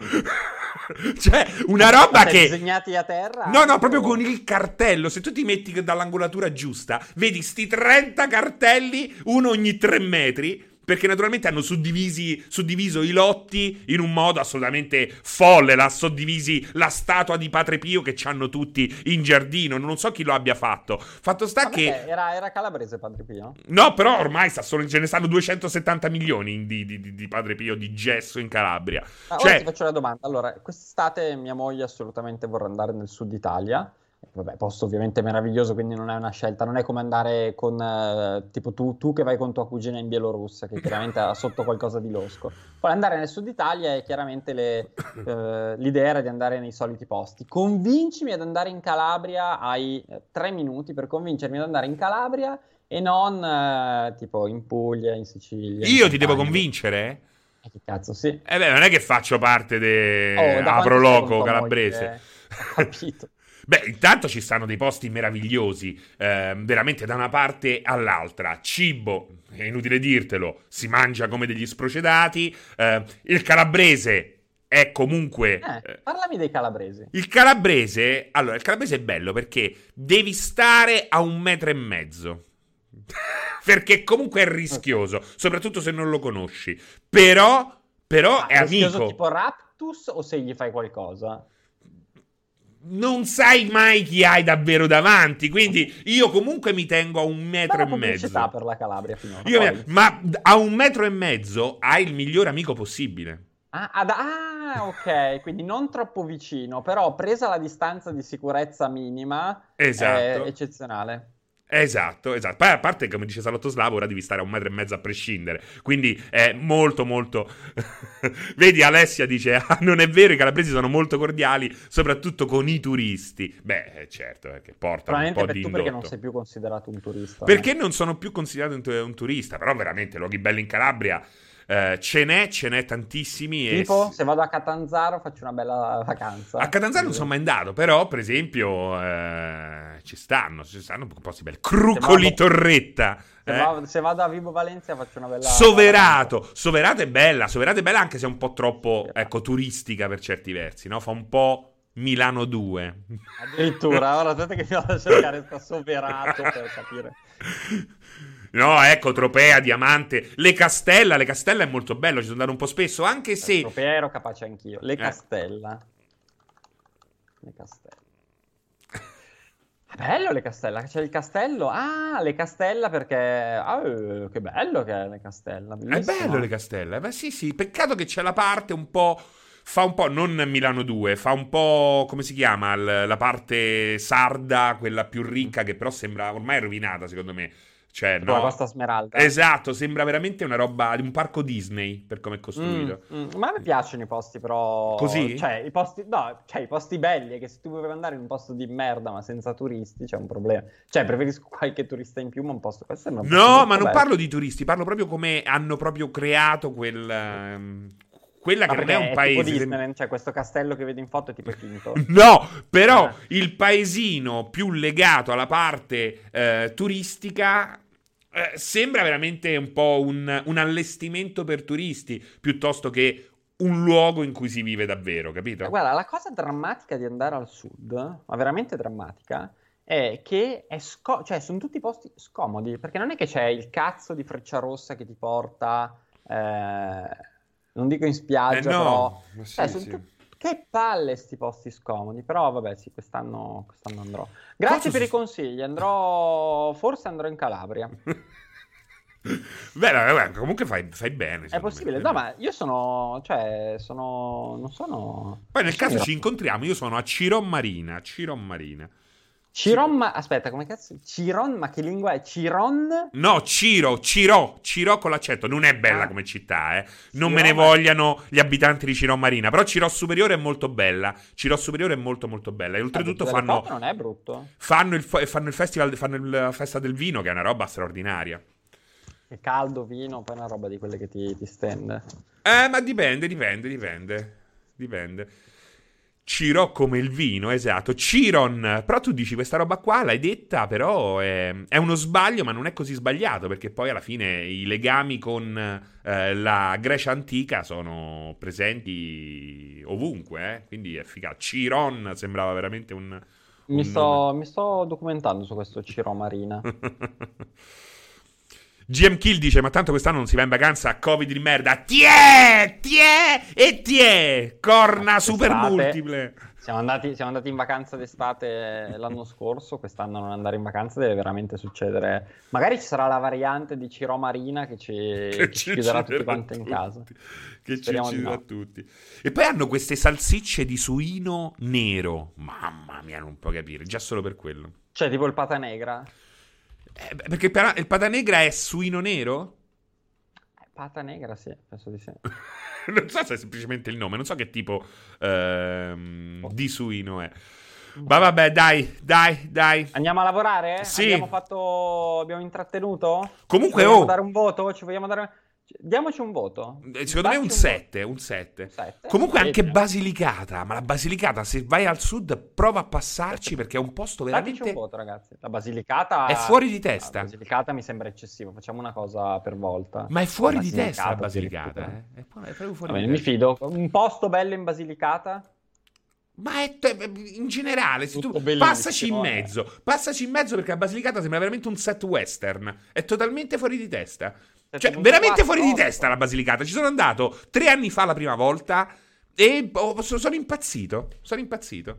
[LAUGHS] cioè, una roba che... disegnati a terra? No, no, proprio con il cartello. Se tu ti metti dall'angolatura giusta, vedi sti 30 cartelli, uno ogni 3 metri perché naturalmente hanno suddiviso i lotti in un modo assolutamente folle. L'ha suddivisi la statua di Padre Pio che hanno tutti in giardino. Non so chi lo abbia fatto. Fatto sta Vabbè, che. Era, era, calabrese Padre Pio? No, però ormai sta solo, ce ne stanno 270 milioni di, di, di, di Padre Pio di gesso in Calabria. Ah, cioè... Ora ti faccio la domanda. Allora, quest'estate mia moglie assolutamente vorrà andare nel sud Italia. Vabbè, posto ovviamente meraviglioso, quindi non è una scelta, non è come andare con eh, tipo tu, tu, che vai con tua cugina in Bielorussia, che chiaramente ha sotto qualcosa di losco. Poi andare nel sud Italia è chiaramente le, eh, l'idea era di andare nei soliti posti. Convincimi ad andare in Calabria, hai eh, tre minuti per convincermi ad andare in Calabria e non eh, tipo in Puglia, in Sicilia. Io in ti devo convincere? Eh, che cazzo, sì. Eh beh, non è che faccio parte de... Oh, Apro Loco calabrese. Moglie, capito. [LAUGHS] Beh, intanto ci stanno dei posti meravigliosi, eh, veramente da una parte all'altra. Cibo, è inutile dirtelo, si mangia come degli sprocedati. Eh, il calabrese è comunque. Eh, parlami dei calabresi. Il calabrese. Allora, il calabrese è bello perché devi stare a un metro e mezzo. [LAUGHS] perché comunque è rischioso, soprattutto se non lo conosci. Però, però ah, è rischioso amico. tipo Raptus o se gli fai qualcosa? Non sai mai chi hai davvero davanti. Quindi io comunque mi tengo a un metro e mezzo. per la Calabria finora. Io, ma a un metro e mezzo hai il migliore amico possibile. Ah, ad, ah, ok, quindi non troppo vicino, però presa la distanza di sicurezza minima, esatto. è eccezionale. Esatto, esatto. Poi a parte, come dice Salotto Slavo, ora devi stare a un metro e mezzo a prescindere. Quindi è molto, molto. [LAUGHS] Vedi, Alessia dice: [LAUGHS] ah, non è vero, i calabresi sono molto cordiali, soprattutto con i turisti. Beh, eh, certo, perché portano un po' di indotto. perché non sei più considerato un turista. Perché non sono più considerato un, un turista, però veramente luoghi belli in Calabria Uh, ce n'è, ce n'è tantissimi. Tipo, e... se vado a Catanzaro faccio una bella vacanza. A Catanzaro non sono mai andato, però, per esempio, uh, ci stanno, ci stanno posti belli. Crucoli vado... Torretta. Se, eh? vado, se, vado, a Vibo Valencia faccio una bella... Soverato. Vacanza. Soverato è bella, Soverato è bella anche se è un po' troppo, ecco, turistica per certi versi, no? Fa un po'... Milano 2 addirittura ora aspetta che mi vado a cercare sta soverato per capire [LAUGHS] No, ecco, Tropea, Diamante, Le Castella. Le Castella è molto bello, ci sono andato un po' spesso, anche se... Tropea ero capace anch'io. Le eh. Castella. Le Castella. Bello le castella, c'è il castello. Ah, le castella perché... Eh, che bello che è le castella. È bellissimo. bello le castelle. Beh, sì, sì. Peccato che c'è la parte un po'. Fa un po', non Milano 2, fa un po', come si chiama, la parte sarda, quella più ricca, che però sembra ormai rovinata, secondo me. Cioè, Tipo la no. Costa Smeralda. Esatto, sembra veramente una roba di un parco Disney, per come è costruito. Mm, mm. Ma a me piacciono i posti, però. Così? Cioè, i posti. No, cioè, i posti belli. È che se tu vuoi andare in un posto di merda, ma senza turisti, c'è un problema. Cioè, preferisco qualche turista in più, ma un posto. Questo sembra un posto No, ma non bello. parlo di turisti, parlo proprio come hanno proprio creato quel... ehm, quella che non è un Tipo paese... Disneyland, cioè, questo castello che vedi in foto è tipo finto. [LAUGHS] No, però Ah. il paesino più legato alla parte eh, turistica eh, sembra veramente un po' un, un allestimento per turisti piuttosto che un luogo in cui si vive davvero, capito? Guarda, la cosa drammatica di andare al sud, ma veramente drammatica, è che è sco- cioè, sono tutti posti scomodi, perché non è che c'è il cazzo di freccia rossa che ti porta, eh, non dico in spiaggia, Eh però... no, ma sì, Cioè, sono sì. tut- Che palle sti posti scomodi, però vabbè sì, quest'anno, quest'anno andrò. Grazie Cosa per si- i consigli, andrò, forse andrò in Calabria. [LAUGHS] Beh, vabbè, comunque fai, fai bene. È me, possibile? fai No, ma io sono, cioè, sono, non sono... Poi nel caso in- ci incontriamo, io sono a Ciron Marina, Ciron Marina. Ciron, ma aspetta, come cazzo? Ciron, ma che lingua è? Ciron? No, Ciro, Ciro, Ciro con l'accento. Non è bella Ah. come città, eh. Non Ciro, me ne ma- vogliano gli abitanti di Ciro Marina. Però Ciro Superiore è molto bella. Ciro Superiore è molto, molto bella. E oltretutto Delle fanno, foto non è brutto. fanno, il, fanno il festival, fanno la festa del vino, che è una roba straordinaria. Che caldo, vino, poi è una roba di quelle che ti, ti stende. Eh, ma dipende, dipende, dipende. Dipende. Ciro come il vino, esatto. Ciron. Però tu dici questa roba qua, l'hai detta, però è, è uno sbaglio, ma non è così sbagliato, perché poi alla fine i legami con eh, la Grecia antica sono presenti ovunque, eh? quindi è efficace. Ciron sembrava veramente un... Mi un sto, mi sto documentando su questo Ciro Marina. [LAUGHS] GM Kill dice: Ma tanto quest'anno non si va in vacanza a Covid di merda. Tiè, tiè e tiè. Corna super multiple. Siamo andati, siamo andati in vacanza d'estate l'anno scorso, quest'anno non andare in vacanza deve veramente succedere. Magari ci sarà la variante di Ciro Marina che ci, [LAUGHS] che ci chiuderà tutti quanti in casa. Che ci Speriamo di ucciderà no. tutti. E poi hanno queste salsicce di suino nero. Mamma mia, non può capire. Già solo per quello. Cioè, tipo il pata negra. Eh, perché per- il pata negra è suino nero? Eh, Pata negra, sì, penso di sì. [LAUGHS] non so se è semplicemente il nome. Non so che tipo ehm, di suino è. Ma vabbè, dai, dai, dai. Andiamo a lavorare? Sì. Abbiamo fatto. Abbiamo intrattenuto? Comunque, Ci vogliamo oh. dare un voto? Ci vogliamo dare. Diamoci un voto. Eh, Secondo me Dacci un voto. 7, un 7. Sette? Comunque Sì, anche. Basilicata, ma la Basilicata se vai al sud prova a passarci perché è un posto Dateci veramente... un voto, ragazzi. La Basilicata È fuori di testa. La Basilicata mi sembra eccessivo. Facciamo una cosa per volta. Ma è fuori di testa la Basilicata, eh? È, proprio fuori Va di mi testa. fido. Un posto bello in Basilicata? Ma è te- in generale, se tu passaci in eh. mezzo, passaci in mezzo perché la Basilicata sembra veramente un set western. È totalmente fuori di testa. Cioè, 7.4, veramente fuori di testa la Basilicata. Ci sono andato tre anni fa la prima volta e oh, so- sono impazzito. Sono impazzito.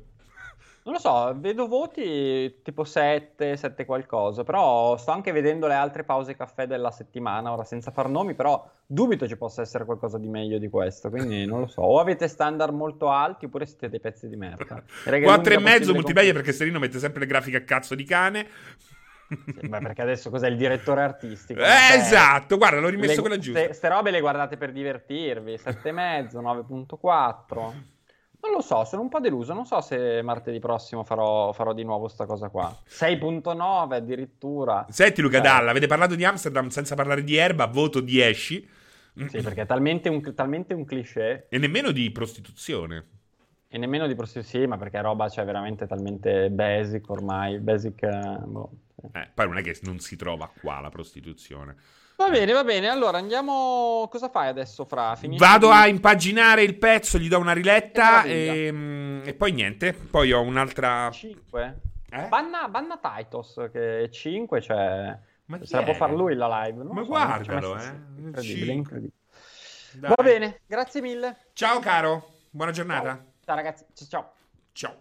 Non lo so, vedo voti tipo 7, 7 qualcosa, però sto anche vedendo le altre pause caffè della settimana, ora senza far nomi, però dubito ci possa essere qualcosa di meglio di questo, quindi non lo so. O avete standard molto alti oppure siete dei pezzi di merda. Direi che è 4 e mezzo multiplayer perché Serino mette sempre le grafiche a cazzo di cane. Sì, perché adesso cos'è il direttore artistico? Eh, Cioè, esatto, guarda, l'ho le- rimesso quella giusta. Ste, ste robe le guardate per divertirvi, 7,5, 9.4. Non lo so, sono un po' deluso. Non so se martedì prossimo farò, farò di nuovo sta cosa qua. 6.9 addirittura. Senti Luca Eh. Dalla, avete parlato di Amsterdam senza parlare di erba, voto 10. Sì, perché è talmente un, talmente un cliché E nemmeno di prostituzione. e nemmeno di prostituzione, ma perché roba c'è veramente talmente basic ormai. Basic. eh, boh, sì. Eh, poi non è che non si trova qua la prostituzione. Va bene, va bene. Allora andiamo. Cosa fai adesso, Fra? Finisci Vado di- a impaginare il pezzo, gli do una riletta e, e poi niente. Poi ho un'altra. 5. Eh? Banna, banna Titos che è 5, cioè. Ma Se la può è? far lui la live. non Ma so, guardalo, eh. Incredibile, incredibile. Dai. Va bene, grazie mille. Ciao caro, buona giornata. Ciao ragazzi, ciao ciao. Ciao.